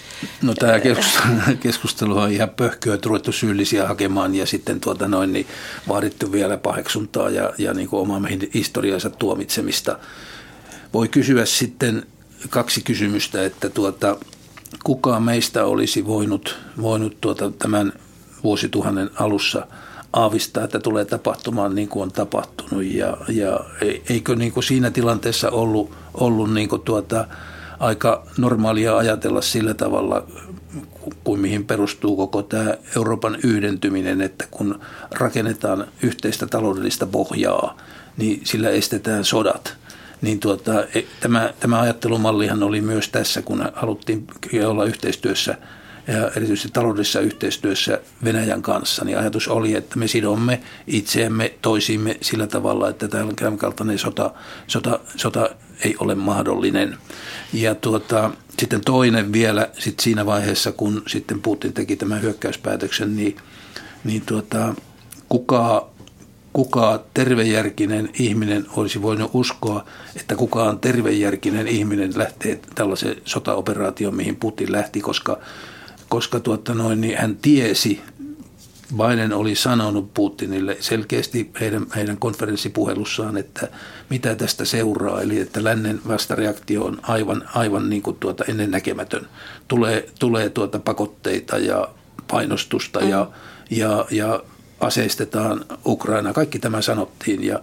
No tämä [laughs] keskustelu on ihan pöhköä, että ruvettu syyllisiä hakemaan ja sitten tuota noin, niin vaadittu vielä paheksuntaa ja, ja niin kuin oman historiansa tuomitsemista. Voi kysyä sitten kaksi kysymystä, että tuota, kuka meistä olisi voinut, voinut tuota tämän vuosituhannen alussa aavistaa, että tulee tapahtumaan niin kuin on tapahtunut ja, ja eikö niin kuin siinä tilanteessa ollut, ollut niin kuin tuota, aika normaalia ajatella sillä tavalla, kuin mihin perustuu koko tämä Euroopan yhdentyminen, että kun rakennetaan yhteistä taloudellista pohjaa, niin sillä estetään sodat. Niin tuota, e, tämä, tämä ajattelumallihan oli myös tässä, kun haluttiin olla yhteistyössä ja erityisesti taloudellisessa yhteistyössä Venäjän kanssa, niin ajatus oli, että me sidomme itseämme toisiimme sillä tavalla, että tämän kaltainen sota, sota, sota ei ole mahdollinen. Ja tuota, sitten toinen vielä sit siinä vaiheessa, kun sitten Putin teki tämän hyökkäyspäätöksen, niin, niin tuota, kuka, kuka tervejärkinen ihminen olisi voinut uskoa, että kukaan tervejärkinen ihminen lähtee tällaiseen sotaoperaatioon, mihin Putin lähti, koska, koska tuota noin, niin hän tiesi Biden oli sanonut Putinille selkeästi heidän, heidän konferenssipuhelussaan, että mitä tästä seuraa, eli että lännen vastareaktio on aivan, aivan niin kuin tuota ennennäkemätön. Tulee, tulee tuota pakotteita ja painostusta mm. ja, ja, ja aseistetaan Ukraina. Kaikki tämä sanottiin ja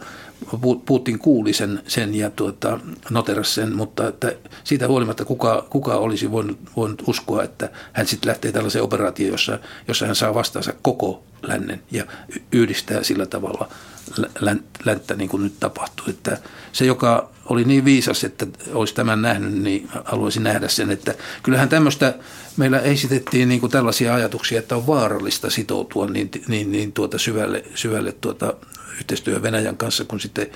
Putin kuuli sen, sen ja tuota, noterasi sen, mutta että siitä huolimatta kuka, kuka olisi voinut, voinut uskoa, että hän sitten lähtee tällaiseen operaatioon, jossa, jossa hän saa vastaansa koko lännen ja yhdistää sillä tavalla länttä niin kuin nyt tapahtuu. Että se, joka oli niin viisas, että olisi tämän nähnyt, niin haluaisi nähdä sen, että kyllähän tämmöistä, meillä esitettiin niin kuin tällaisia ajatuksia, että on vaarallista sitoutua niin, niin, niin tuota syvälle, syvälle tuota yhteistyö Venäjän kanssa, kun sitten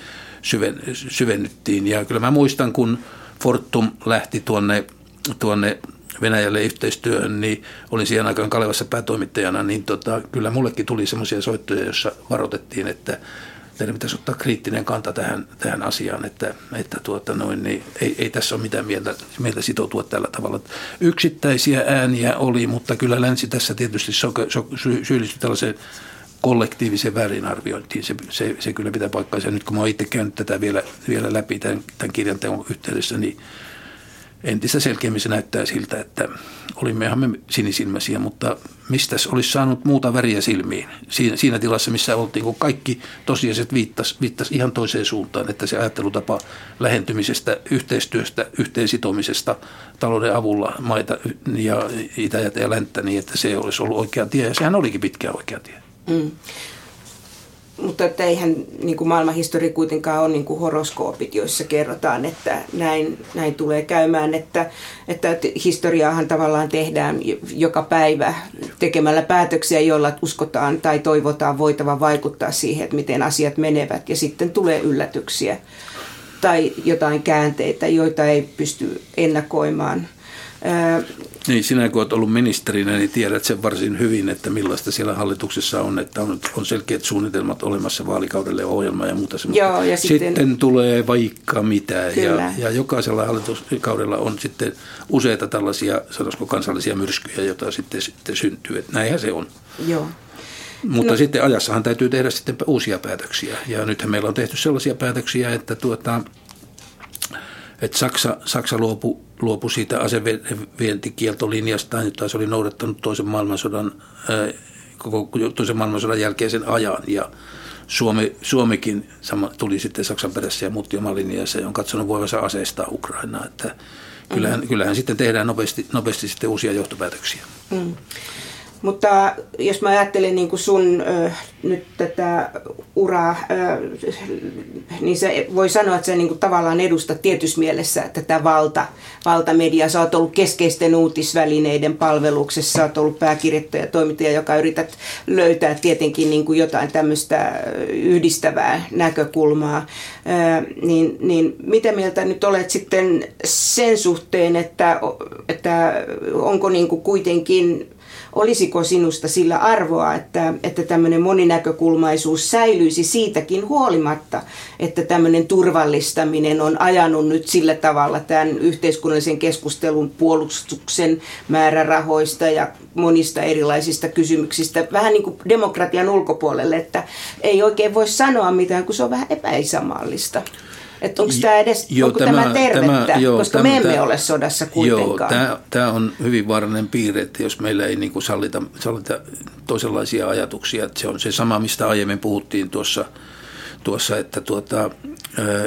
syven, syvennyttiin. Ja kyllä mä muistan, kun Fortum lähti tuonne, tuonne Venäjälle yhteistyöhön, niin olin siihen aikaan Kalevassa päätoimittajana, niin tota, kyllä mullekin tuli semmoisia soittoja, joissa varoitettiin, että teidän pitäisi ottaa kriittinen kanta tähän, tähän asiaan, että, että tuota noin, niin ei, ei tässä ole mitään mieltä, mieltä sitoutua tällä tavalla. Yksittäisiä ääniä oli, mutta kyllä länsi tässä tietysti so, so, syyllistyi tällaiseen kollektiivisen väärinarviointiin. Se, se, se kyllä pitää paikkaansa. Nyt kun mä oon itse käynyt tätä vielä, vielä läpi tämän, tämän kirjan teon yhteydessä, niin entistä selkeämmin se näyttää siltä, että olimmehan me sinisilmäisiä, mutta mistä olisi saanut muuta väriä silmiin siinä, siinä tilassa, missä oltiin, kun kaikki tosiasiat viittasi, viittasi ihan toiseen suuntaan, että se ajattelutapa lähentymisestä, yhteistyöstä, yhteensitomisesta talouden avulla maita ja itä ja länttä niin, että se olisi ollut oikea tie ja sehän olikin pitkä oikea tie. Mm. Mutta että eihän niin kuin maailmanhistoria kuitenkaan ole niin kuin horoskoopit, joissa kerrotaan, että näin, näin tulee käymään. Että, että historiaahan tavallaan tehdään joka päivä tekemällä päätöksiä, joilla uskotaan tai toivotaan voitava vaikuttaa siihen, että miten asiat menevät. Ja sitten tulee yllätyksiä tai jotain käänteitä, joita ei pysty ennakoimaan. Niin, sinä kun olet ollut ministerinä, niin tiedät sen varsin hyvin, että millaista siellä hallituksessa on, että on, on selkeät suunnitelmat olemassa vaalikaudelle ohjelma ja muuta Joo, ja sitten, sitten tulee vaikka mitä ja, ja jokaisella hallituskaudella on sitten useita tällaisia, sanoisiko kansallisia myrskyjä, joita sitten, sitten syntyy. Että näinhän se on. Joo. Mutta no. sitten ajassahan täytyy tehdä sitten uusia päätöksiä. Ja nythän meillä on tehty sellaisia päätöksiä, että tuota, että Saksa, Saksa luopui, luopui siitä asevientikieltolinjasta, jota se oli noudattanut toisen maailmansodan, ää, koko toisen maailmansodan jälkeisen ajan. Ja Suomi, Suomikin sama, tuli sitten Saksan perässä ja muutti oman linjansa ja on katsonut voivansa aseistaa Ukrainaa. Että kyllähän, mm. kyllähän sitten tehdään nopeasti, nopeasti sitten uusia johtopäätöksiä. Mm. Mutta jos mä ajattelen niin kuin sun ö, nyt tätä uraa, ö, niin se voi sanoa, että sä niin kuin tavallaan edustat tietyssä mielessä tätä valta, valtamediaa. Sä oot ollut keskeisten uutisvälineiden palveluksessa, sä oot ollut pääkirjoittaja, toimittaja, joka yrität löytää tietenkin niin kuin jotain tämmöistä yhdistävää näkökulmaa. Ö, niin, niin mitä mieltä nyt olet sitten sen suhteen, että, että onko niin kuin kuitenkin olisiko sinusta sillä arvoa, että, että tämmöinen moninäkökulmaisuus säilyisi siitäkin huolimatta, että tämmöinen turvallistaminen on ajanut nyt sillä tavalla tämän yhteiskunnallisen keskustelun puolustuksen määrärahoista ja monista erilaisista kysymyksistä vähän niin kuin demokratian ulkopuolelle, että ei oikein voi sanoa mitään, kun se on vähän epäisämaallista. Että onko tämä edes, joo, onko tämä, tämä tervettä, tämä, joo, koska tämä, me emme tämä, ole sodassa kuitenkaan. Joo, tämä, tämä on hyvin vaarallinen piirre, että jos meillä ei niin kuin sallita, sallita toisenlaisia ajatuksia. Että se on se sama, mistä aiemmin puhuttiin tuossa, tuossa että tuota,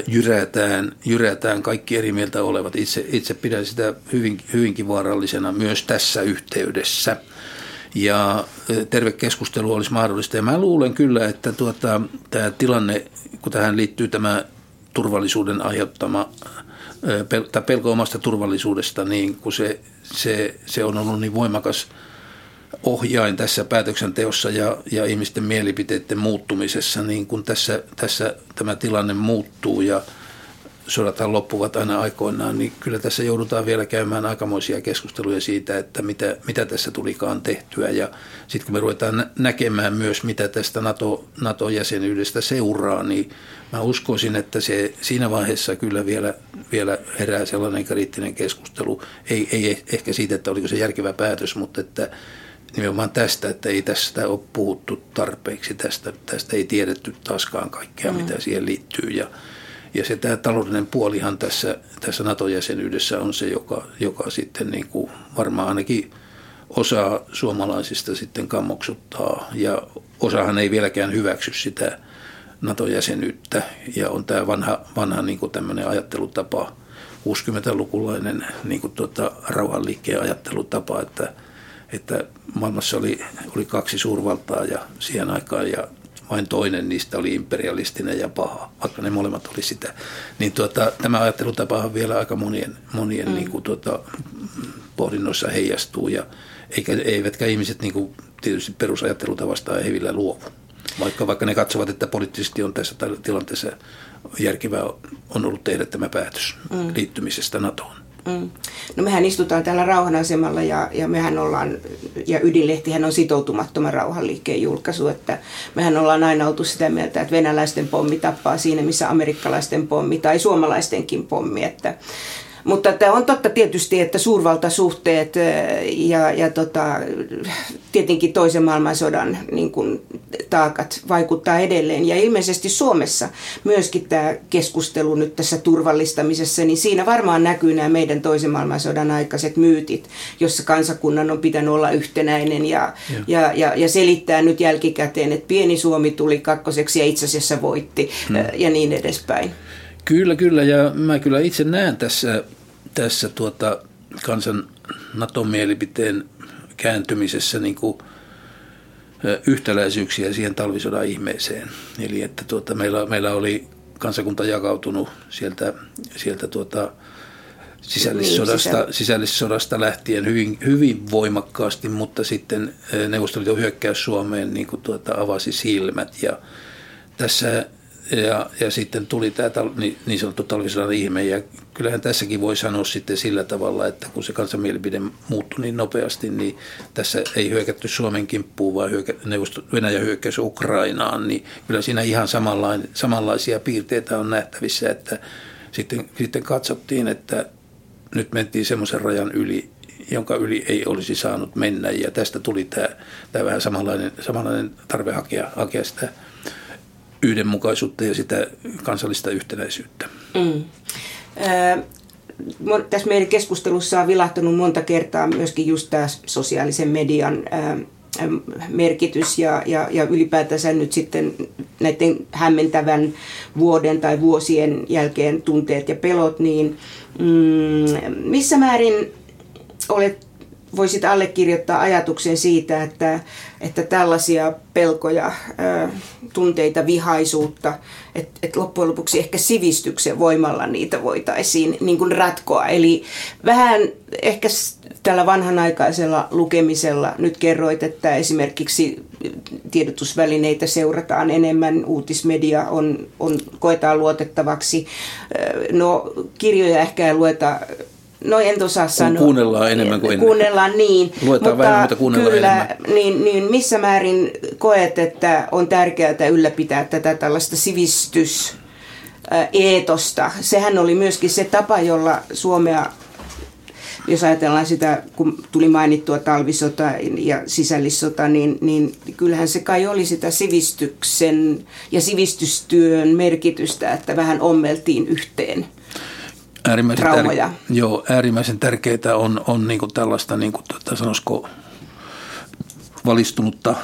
jyrätään, jyrätään kaikki eri mieltä olevat. Itse, itse pidän sitä hyvin, hyvinkin vaarallisena myös tässä yhteydessä ja terve keskustelu olisi mahdollista. Ja mä luulen kyllä, että tuota, tämä tilanne, kun tähän liittyy tämä turvallisuuden aiheuttama tai pelko omasta turvallisuudesta, niin kun se, se, se on ollut niin voimakas ohjain tässä päätöksenteossa ja, ja ihmisten mielipiteiden muuttumisessa, niin kun tässä, tässä tämä tilanne muuttuu ja sodathan loppuvat aina aikoinaan, niin kyllä tässä joudutaan vielä käymään aikamoisia keskusteluja siitä, että mitä, mitä tässä tulikaan tehtyä. Ja sitten kun me ruvetaan näkemään myös, mitä tästä NATO, NATO-jäsenyydestä seuraa, niin mä uskoisin, että se siinä vaiheessa kyllä vielä, vielä herää sellainen kriittinen keskustelu. Ei, ei ehkä siitä, että oliko se järkevä päätös, mutta että nimenomaan tästä, että ei tästä ole puhuttu tarpeeksi, tästä, tästä ei tiedetty taaskaan kaikkea, mm. mitä siihen liittyy. Ja, ja se tämä taloudellinen puolihan tässä, tässä NATO-jäsenyydessä on se, joka, joka sitten niin kuin varmaan ainakin osa suomalaisista sitten kammoksuttaa ja osahan ei vieläkään hyväksy sitä NATO-jäsenyyttä. Ja on tämä vanha, vanha niin kuin tämmöinen ajattelutapa, 60-lukulainen niin kuin tuota, rauhanliikkeen ajattelutapa, että, että maailmassa oli, oli kaksi suurvaltaa ja siihen aikaan ja vain toinen niistä oli imperialistinen ja paha, vaikka ne molemmat oli sitä. Niin tuota, tämä ajattelutapa vielä aika monien, monien mm. niin kuin tuota, pohdinnoissa heijastuu ja eikä, eivätkä ihmiset niin kuin, tietysti perusajattelutavasta hevillä luovu. Vaikka, vaikka ne katsovat, että poliittisesti on tässä tilanteessa järkevää on ollut tehdä tämä päätös mm. liittymisestä NATOon. Mm. No mehän istutaan täällä rauhanasemalla ja, ja mehän ollaan, ja Ydinlehtihän on sitoutumattoman rauhanliikkeen julkaisu, että mehän ollaan aina oltu sitä mieltä, että venäläisten pommi tappaa siinä, missä amerikkalaisten pommi tai suomalaistenkin pommi, että Mutta tämä on totta tietysti, että suurvaltasuhteet ja, ja tota, tietenkin toisen maailmansodan niin kuin, taakat vaikuttaa edelleen. Ja ilmeisesti Suomessa myöskin tämä keskustelu nyt tässä turvallistamisessa, niin siinä varmaan näkyy nämä meidän toisen maailmansodan aikaiset myytit, jossa kansakunnan on pitänyt olla yhtenäinen ja, ja. Ja, ja, ja selittää nyt jälkikäteen, että pieni Suomi tuli kakkoseksi ja itse asiassa voitti hmm. ja niin edespäin. Kyllä, kyllä. Ja mä kyllä itse näen tässä, tässä tuota kansan NATO-mielipiteen kääntymisessä niin kuin yhtäläisyyksiä siihen talvisodan ihmeeseen. Eli että tuota, meillä, meillä oli kansakunta jakautunut sieltä, sieltä tuota, sisällissodasta, sisällissodasta lähtien hyvin, hyvin voimakkaasti, mutta sitten Neuvostoliiton hyökkäys Suomeen niin kuin tuota, avasi silmät. Ja tässä ja, ja sitten tuli tämä niin, sanottu talvisodan ihme ja kyllähän tässäkin voi sanoa sitten sillä tavalla, että kun se kansanmielipide muuttui niin nopeasti, niin tässä ei hyökätty Suomen kimppuun, vaan hyökä, neuvosto, Venäjä hyökkäsi Ukrainaan, niin kyllä siinä ihan samanlaisia piirteitä on nähtävissä, että sitten, sitten katsottiin, että nyt mentiin semmoisen rajan yli, jonka yli ei olisi saanut mennä ja tästä tuli tämä, tämä vähän samanlainen, samanlainen tarve hakea, hakea sitä yhdenmukaisuutta ja sitä kansallista yhtenäisyyttä. Mm. Äh, tässä meidän keskustelussa on vilahtanut monta kertaa myöskin just tämä sosiaalisen median merkitys ja, ja, ja ylipäätänsä nyt sitten näiden hämmentävän vuoden tai vuosien jälkeen tunteet ja pelot, niin mm, missä määrin olet voisit allekirjoittaa ajatuksen siitä, että, että tällaisia pelkoja, tunteita, vihaisuutta, että, että loppujen lopuksi ehkä sivistyksen voimalla niitä voitaisiin niin kuin ratkoa. Eli vähän ehkä tällä vanhanaikaisella lukemisella nyt kerroit, että esimerkiksi tiedotusvälineitä seurataan enemmän, uutismedia on, on, koetaan luotettavaksi. No kirjoja ehkä ei lueta No en osaa sanoa. Kuunnellaan enemmän kuin ennen. Kuunnellaan niin. Luetaan mutta vähemmän, mutta kuunnellaan kyllä, enemmän. Niin, niin missä määrin koet, että on tärkeää ylläpitää tätä tällaista sivistys eetosta. Sehän oli myöskin se tapa, jolla Suomea, jos ajatellaan sitä, kun tuli mainittua talvisota ja sisällissota, niin, niin kyllähän se kai oli sitä sivistyksen ja sivistystyön merkitystä, että vähän ommeltiin yhteen äärimmäisen traumoja. Tär, joo, äärimmäisen tärkeää on, on niin kuin tällaista, niin kuin, tuota, sanoisiko, valistunutta,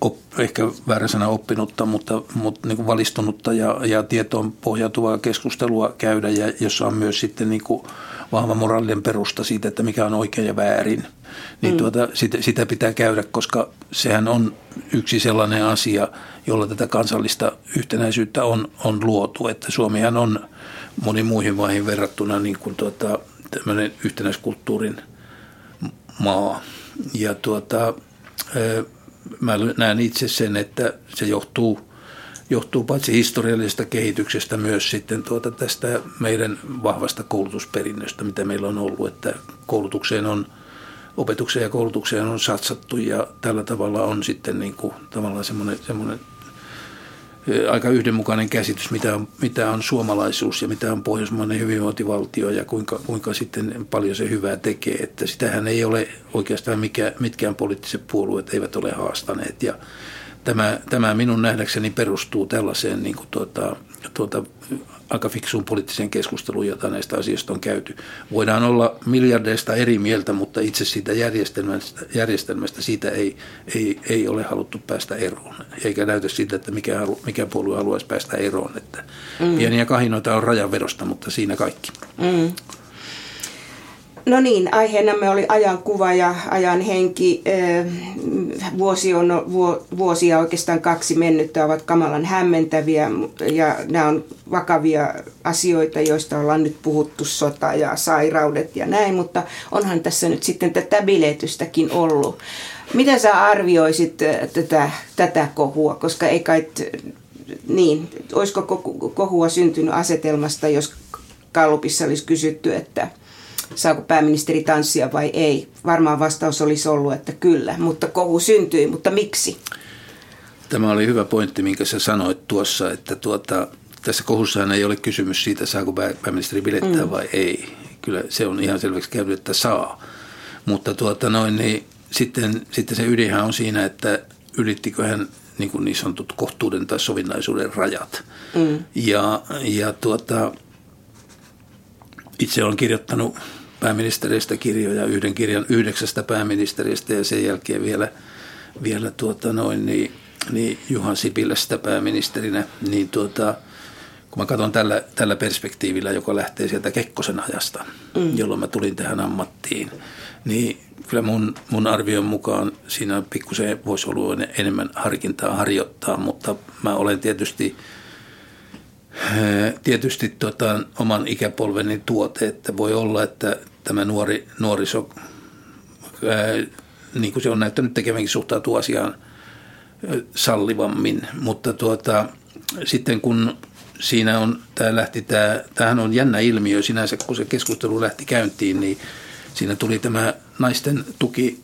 op, ehkä väärä sana oppinutta, mutta, mutta niin kuin valistunutta ja, ja tietoon pohjautuvaa keskustelua käydä, ja jossa on myös sitten niin kuin vahva moraalinen perusta siitä, että mikä on oikein ja väärin. Niin mm. tuota, sitä, sitä pitää käydä, koska sehän on yksi sellainen asia, jolla tätä kansallista yhtenäisyyttä on, on luotu. Että Suomihan on moniin muihin maihin verrattuna niin kuin tuota, tämmöinen yhtenäiskulttuurin maa. Ja tuota, mä näen itse sen, että se johtuu, johtuu paitsi historiallisesta kehityksestä myös sitten tuota tästä meidän vahvasta koulutusperinnöstä, mitä meillä on ollut, että koulutukseen on opetukseen ja koulutukseen on satsattu ja tällä tavalla on sitten niin kuin tavallaan semmoinen, semmoinen aika yhdenmukainen käsitys, mitä on, mitä on suomalaisuus ja mitä on pohjoismainen hyvinvointivaltio ja kuinka, kuinka sitten paljon se hyvää tekee. Että sitähän ei ole oikeastaan mikä, mitkään poliittiset puolueet eivät ole haastaneet. Ja tämä, tämä minun nähdäkseni perustuu tällaiseen niin kuin tuota, tuota, aika fiksuun poliittiseen keskusteluun, jota näistä asioista on käyty. Voidaan olla miljardeista eri mieltä, mutta itse siitä järjestelmästä, järjestelmästä siitä ei, ei, ei ole haluttu päästä eroon. Eikä näytä siitä, että mikä, halu, mikä puolue haluaisi päästä eroon. Että mm. Pieniä kahinoita on rajanvedosta, mutta siinä kaikki. Mm. No niin, aiheenamme oli ajankuva ja ajan henki. Vuosi on vuosia oikeastaan kaksi mennyttä ovat kamalan hämmentäviä ja nämä on vakavia asioita, joista ollaan nyt puhuttu, sota ja sairaudet ja näin, mutta onhan tässä nyt sitten tätä biletystäkin ollut. Miten sä arvioisit tätä, tätä kohua, koska ei kai, niin, olisiko kohua syntynyt asetelmasta, jos Kallupissa olisi kysytty, että saako pääministeri tanssia vai ei. Varmaan vastaus olisi ollut, että kyllä, mutta kohu syntyi, mutta miksi? Tämä oli hyvä pointti, minkä sä sanoit tuossa, että tuota, tässä kohussahan ei ole kysymys siitä, saako pääministeri bilettää mm. vai ei. kyllä se on ihan selväksi käynyt, että saa. Mutta tuota noin, niin sitten, sitten se ydinhän on siinä, että ylittikö hän niin, kuin niin sanotut kohtuuden tai sovinnaisuuden rajat. Mm. Ja, ja tuota, itse olen kirjoittanut pääministeristä kirjoja, yhden kirjan yhdeksästä pääministeristä ja sen jälkeen vielä, vielä tuota noin, niin, niin Juhan Sipilästä pääministerinä, niin tuota, kun mä katson tällä, tällä perspektiivillä, joka lähtee sieltä Kekkosen ajasta, mm. jolloin mä tulin tähän ammattiin, niin kyllä mun, mun arvion mukaan siinä pikkusen voisi olla enemmän harkintaa harjoittaa, mutta mä olen tietysti, tietysti tota, oman ikäpolveni tuote, että voi olla, että tämä nuori, nuoriso, ää, niin kuin se on näyttänyt tekevänkin, suhtautuu asiaan sallivammin, mutta tuota, sitten kun siinä on, tämä lähti, tämä, tämähän on jännä ilmiö sinänsä, kun se keskustelu lähti käyntiin, niin siinä tuli tämä naisten tuki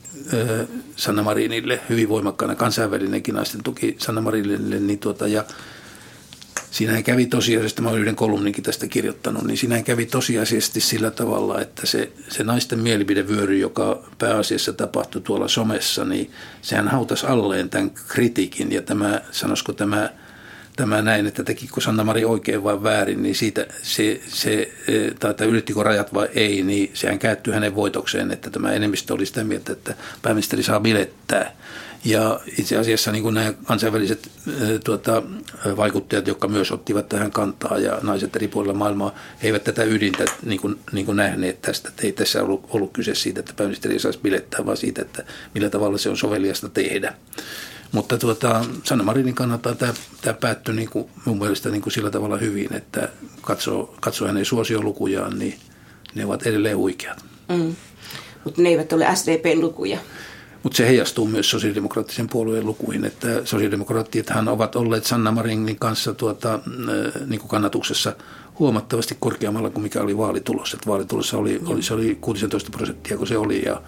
Sanna Marinille, hyvin voimakkaana kansainvälinenkin naisten tuki Sanna Marinille, niin tuota, ja Siinähän kävi tosiasiallisesti, mä olen yhden kolumninkin tästä kirjoittanut, niin siinähän kävi tosiasiallisesti sillä tavalla, että se, se naisten mielipidevyöry, joka pääasiassa tapahtui tuolla somessa, niin sehän hautasi alleen tämän kritiikin ja tämä, sanoisiko tämä, tämä näin, että tekikö Sanna-Mari oikein vai väärin, niin siitä se, se tai että ylittikö rajat vai ei, niin sehän käyttyi hänen voitokseen, että tämä enemmistö oli sitä mieltä, että pääministeri saa bilettää. Ja itse asiassa niin kuin nämä kansainväliset tuota, vaikuttajat, jotka myös ottivat tähän kantaa ja naiset eri puolilla maailmaa, he eivät tätä ydintä niin kuin, niin kuin nähneet tästä. Ei tässä ollut, ollut kyse siitä, että pääministeri saisi bilettää, vaan siitä, että millä tavalla se on soveliasta tehdä. Mutta tuota, Sanna Marinin kannalta tämä, tämä päättyi niin kuin, mun mielestä niin kuin sillä tavalla hyvin, että katsoo, katsoo hänen suosiolukujaan, niin ne ovat edelleen huikeat. Mm. Mutta ne eivät ole SDP-lukuja. Mutta se heijastuu myös sosiaalidemokraattisen puolueen lukuihin, että sosiaalidemokraattiethan ovat olleet Sanna Marinin kanssa tuota, niin kuin kannatuksessa huomattavasti korkeammalla kuin mikä oli vaalitulos. Et vaalitulossa oli, oli, se oli 16 prosenttia, kun se oli, ja,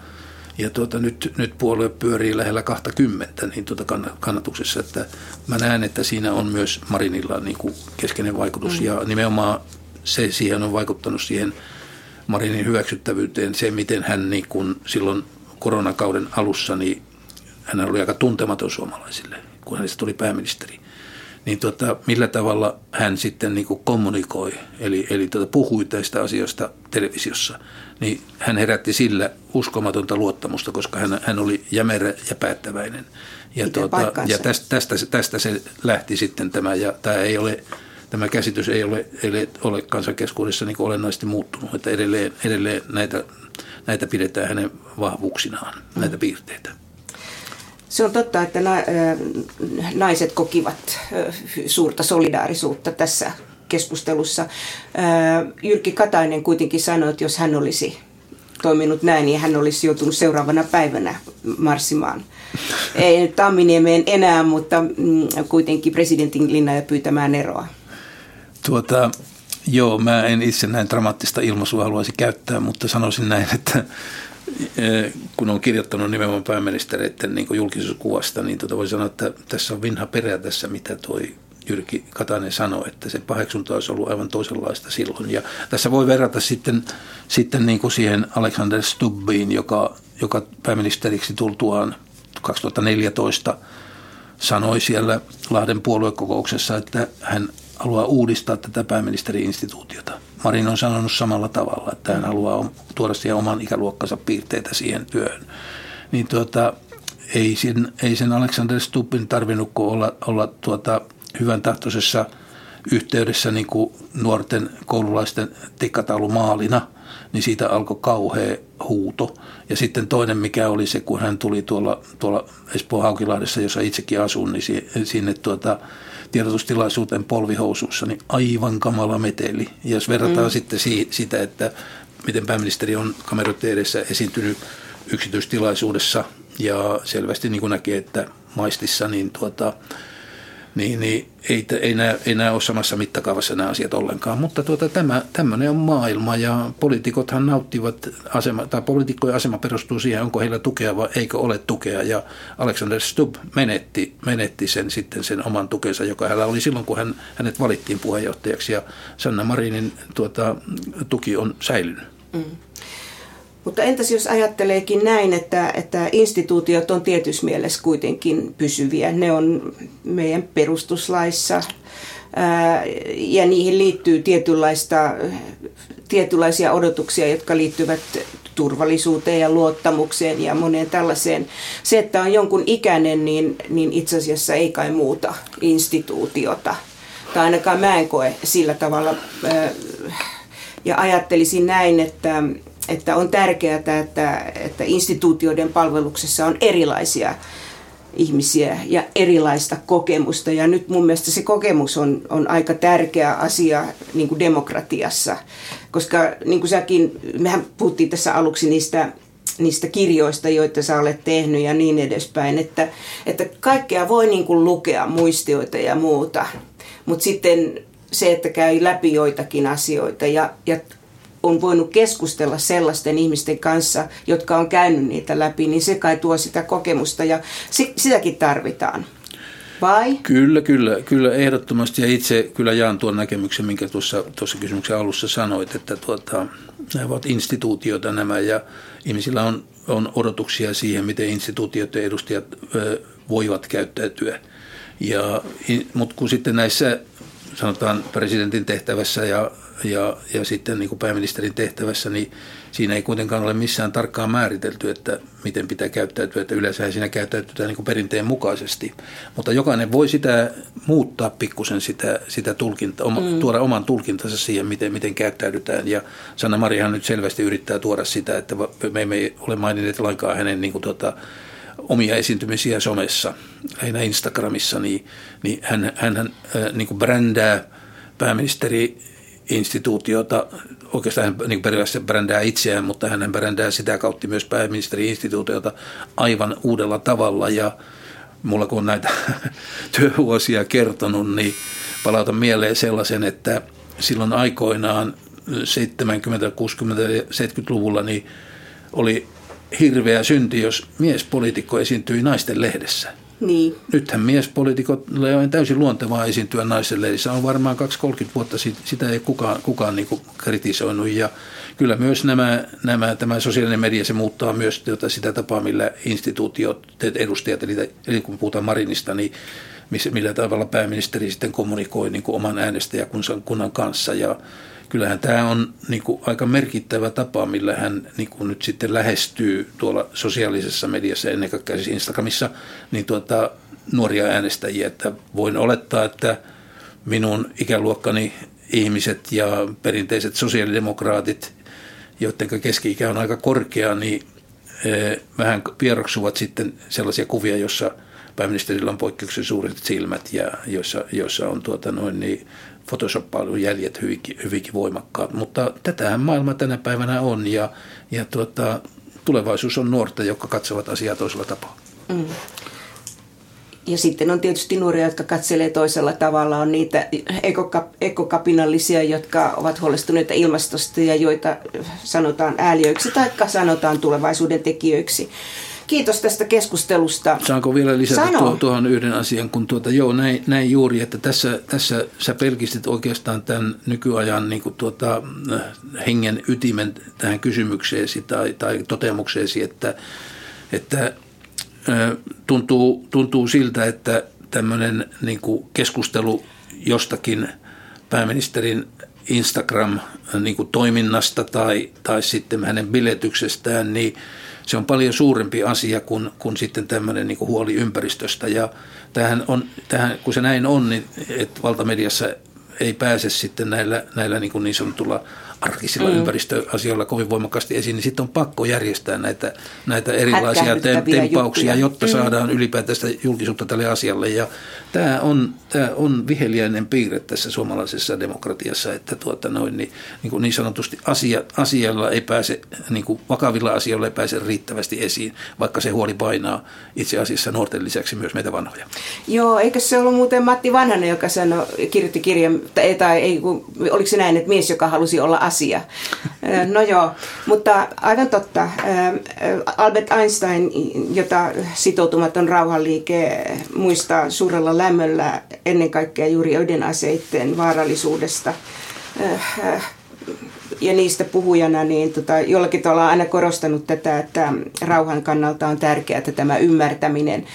ja tuota, nyt, nyt puolue pyörii lähellä 20 niin tuota kannatuksessa. Että mä näen, että siinä on myös Marinilla niin kuin keskeinen vaikutus, mm. ja nimenomaan se siihen on vaikuttanut siihen Marinin hyväksyttävyyteen, se miten hän niin kuin silloin koronakauden alussa, niin hän oli aika tuntematon suomalaisille, kun hänestä tuli pääministeri. Niin tota, millä tavalla hän sitten niin kuin kommunikoi, eli, eli tota, puhui tästä asioista televisiossa, niin hän herätti sillä uskomatonta luottamusta, koska hän, hän oli jämerä ja päättäväinen. Ja, tuota, ja tästä, tästä, tästä se lähti sitten tämä, ja tämä ei ole tämä käsitys ei ole, ei ole kansankeskuudessa niin olennaisesti muuttunut, että edelleen, edelleen näitä näitä pidetään hänen vahvuuksinaan, näitä piirteitä. Se on totta, että naiset kokivat suurta solidaarisuutta tässä keskustelussa. Jyrki Katainen kuitenkin sanoi, että jos hän olisi toiminut näin, niin hän olisi joutunut seuraavana päivänä marssimaan. [laughs] Ei nyt Tamminiemeen enää, mutta mm, kuitenkin presidentin linna pyytämään eroa. Tuota, Joo, mä en itse näin dramaattista ilmaisua haluaisi käyttää, mutta sanoisin näin, [laughs] että e, kun on kirjoittanut nimenomaan pääministereiden niin julkisuuskuvasta, niin tuota voi sanoa, että tässä on vinha perä tässä, mitä toi Jyrki Katainen sanoi, että se paheksunta olisi ollut aivan toisenlaista silloin. Ja tässä voi verrata sitten, sitten niin kuin siihen Alexander Stubbiin, joka, joka pääministeriksi tultuaan 2014 sanoi siellä Lahden puoluekokouksessa, että hän haluaa uudistaa tätä pääministeri-instituutiota. Marin on sanonut samalla tavalla, että hän haluaa tuoda siihen oman ikäluokkansa piirteitä siihen työhön. Niin tuota, ei, sen, ei sen Alexander Stubbin tarvinnut olla, olla tuota, hyvän tahtoisessa yhteydessä niin kuin nuorten koululaisten tikkataulumaalina, niin siitä alkoi kauhea huuto. Ja sitten toinen, mikä oli se, kun hän tuli tuolla, tuolla Espoon Haukilahdessa, jossa itsekin asun, niin sinne tuota, tiedotustilaisuuteen polvihousussa, niin aivan kamala meteli. Ja jos verrataan mm. sitten si- sitä, että miten pääministeri on kameroiden edessä esiintynyt yksityistilaisuudessa ja selvästi niin kuin näkee, että maistissa, niin tuota, niin, niin ei, ei, näe, ei näe ole samassa mittakaavassa nämä asiat ollenkaan. Mutta tuota, tämä, tämmöinen on maailma ja poliitikothan nauttivat asema, tai poliitikkojen asema perustuu siihen, onko heillä tukea vai eikö ole tukea. Ja Alexander Stubb menetti, menetti sen sitten sen oman tukensa, joka hänellä oli silloin, kun hän, hänet valittiin puheenjohtajaksi. Ja Sanna Marinin tuota, tuki on säilynyt. Mm. Mutta entäs jos ajatteleekin näin, että, että instituutiot on tietyssä mielessä kuitenkin pysyviä. Ne on meidän perustuslaissa ää, ja niihin liittyy tietynlaista, tietynlaisia odotuksia, jotka liittyvät turvallisuuteen ja luottamukseen ja moneen tällaiseen. Se, että on jonkun ikäinen, niin, niin itse asiassa ei kai muuta instituutiota. Tai ainakaan mä en koe sillä tavalla. Ja ajattelisin näin, että, että on tärkeää, että, että instituutioiden palveluksessa on erilaisia ihmisiä ja erilaista kokemusta. Ja nyt mun mielestä se kokemus on, on aika tärkeä asia niin kuin demokratiassa, koska niin kuin säkin, mehän puhuttiin tässä aluksi niistä niistä kirjoista, joita sä olet tehnyt ja niin edespäin, että, että kaikkea voi niin kuin lukea, muistioita ja muuta, mutta sitten se, että käy läpi joitakin asioita ja, ja on voinut keskustella sellaisten ihmisten kanssa, jotka on käynyt niitä läpi, niin se kai tuo sitä kokemusta ja sitäkin tarvitaan. Vai? Kyllä, kyllä, kyllä ehdottomasti. Ja itse kyllä jaan tuon näkemyksen, minkä tuossa, tuossa kysymyksen alussa sanoit, että tuota, nämä ovat instituutioita nämä ja ihmisillä on, on odotuksia siihen, miten instituutioiden edustajat ö, voivat käyttäytyä. Ja, mutta kun sitten näissä sanotaan presidentin tehtävässä ja ja, ja sitten niin kuin pääministerin tehtävässä, niin siinä ei kuitenkaan ole missään tarkkaan määritelty, että miten pitää käyttäytyä, että yleensä siinä käyttäytytään niin kuin perinteen mukaisesti. Mutta jokainen voi sitä muuttaa pikkusen sitä, sitä tulkinta, oma, mm. tuoda oman tulkintansa siihen, miten, miten käyttäydytään. Ja Sanna Marihan nyt selvästi yrittää tuoda sitä, että me emme ole maininneet lainkaan hänen niin kuin tuota, omia esiintymisiä somessa, aina Instagramissa, niin, niin hän, hän, hän äh, niin kuin brändää pääministeri instituutiota, oikeastaan hän niin periaatteessa brändää itseään, mutta hän brändää sitä kautta myös pääministeri-instituutiota aivan uudella tavalla ja mulla kun on näitä [laughs] työvuosia kertonut, niin palautan mieleen sellaisen, että silloin aikoinaan 70, 60 ja 70-luvulla niin oli hirveä synti, jos miespoliitikko esiintyi naisten lehdessä. Niin. Nythän miespoliitikolle on täysin luontevaa esiintyä naisen leidissä. On varmaan 2-30 vuotta sitä ei kukaan, kukaan niin kritisoinut. Ja kyllä myös nämä, nämä, tämä sosiaalinen media, se muuttaa myös tuota sitä tapaa, millä instituutiot, edustajat, eli, eli kun puhutaan Marinista, niin millä tavalla pääministeri sitten kommunikoi niin kuin oman äänestäjäkunnan kanssa. Ja kyllähän tämä on niin kuin aika merkittävä tapa, millä hän niin kuin nyt sitten lähestyy tuolla sosiaalisessa mediassa, ennen kaikkea siis Instagramissa, niin tuota, nuoria äänestäjiä. Että voin olettaa, että minun ikäluokkani ihmiset ja perinteiset sosiaalidemokraatit, joiden keski-ikä on aika korkea, niin eh, vähän vieroksuvat sitten sellaisia kuvia, jossa pääministerillä on poikkeuksellisen suuret silmät ja joissa, joissa on tuota noin niin Photoshop-palvelun jäljet hyvinkin, hyvinkin voimakkaat. Mutta tätähän maailma tänä päivänä on ja, ja tuota, tulevaisuus on nuorta, jotka katsovat asiaa toisella tapaa. Mm. Ja sitten on tietysti nuoria, jotka katselee toisella tavalla. On niitä ekokapinallisia, jotka ovat huolestuneita ilmastosta ja joita sanotaan ääliöiksi tai sanotaan tulevaisuuden tekijöiksi. Kiitos tästä keskustelusta. Saanko vielä lisätä tuo, tuohon yhden asian, kun tuota, joo, näin, näin juuri, että tässä, tässä sä pelkistit oikeastaan tämän nykyajan niin kuin tuota, hengen ytimen tähän kysymykseesi tai, tai toteamukseesi, että, että tuntuu, tuntuu siltä, että tämmöinen niin kuin keskustelu jostakin pääministerin Instagram-toiminnasta niin tai, tai sitten hänen biletyksestään, niin – se on paljon suurempi asia kuin, kuin sitten tämmöinen niin kuin huoli ympäristöstä. Ja tähän on, tähän, kun se näin on, niin että valtamediassa ei pääse sitten näillä, näillä niin, kuin niin sanotulla arkisilla mm. ympäristöasioilla kovin voimakkaasti esiin, niin sitten on pakko järjestää näitä, näitä erilaisia tempauksia, juttuja. jotta mm. saadaan ylipäätäistä julkisuutta tälle asialle. Ja tämä on, tämä on viheliäinen piirre tässä suomalaisessa demokratiassa, että tuota noin, niin, niin, kuin niin sanotusti asia, asialla ei pääse, niin kuin vakavilla asioilla ei pääse riittävästi esiin, vaikka se huoli painaa itse asiassa nuorten lisäksi myös meitä vanhoja. Joo, eikö se ollut muuten Matti Vanhanen, joka sanoi, kirjoitti kirjan, tai, tai ei, oliko se näin, että mies, joka halusi olla asia. No joo, mutta aivan totta. Albert Einstein, jota sitoutumaton rauhanliike muistaa suurella lämmöllä ennen kaikkea juuri ydinaseiden vaarallisuudesta. ja niistä puhujana, niin tota, jollakin tavalla aina korostanut tätä, että rauhan kannalta on tärkeää tämä ymmärtäminen.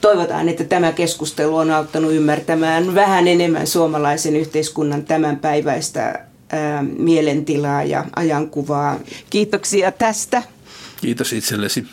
Toivotaan, että tämä keskustelu on auttanut ymmärtämään vähän enemmän suomalaisen yhteiskunnan tämänpäiväistä ää, mielentilaa ja ajankuvaa. Kiitoksia tästä. Kiitos itsellesi.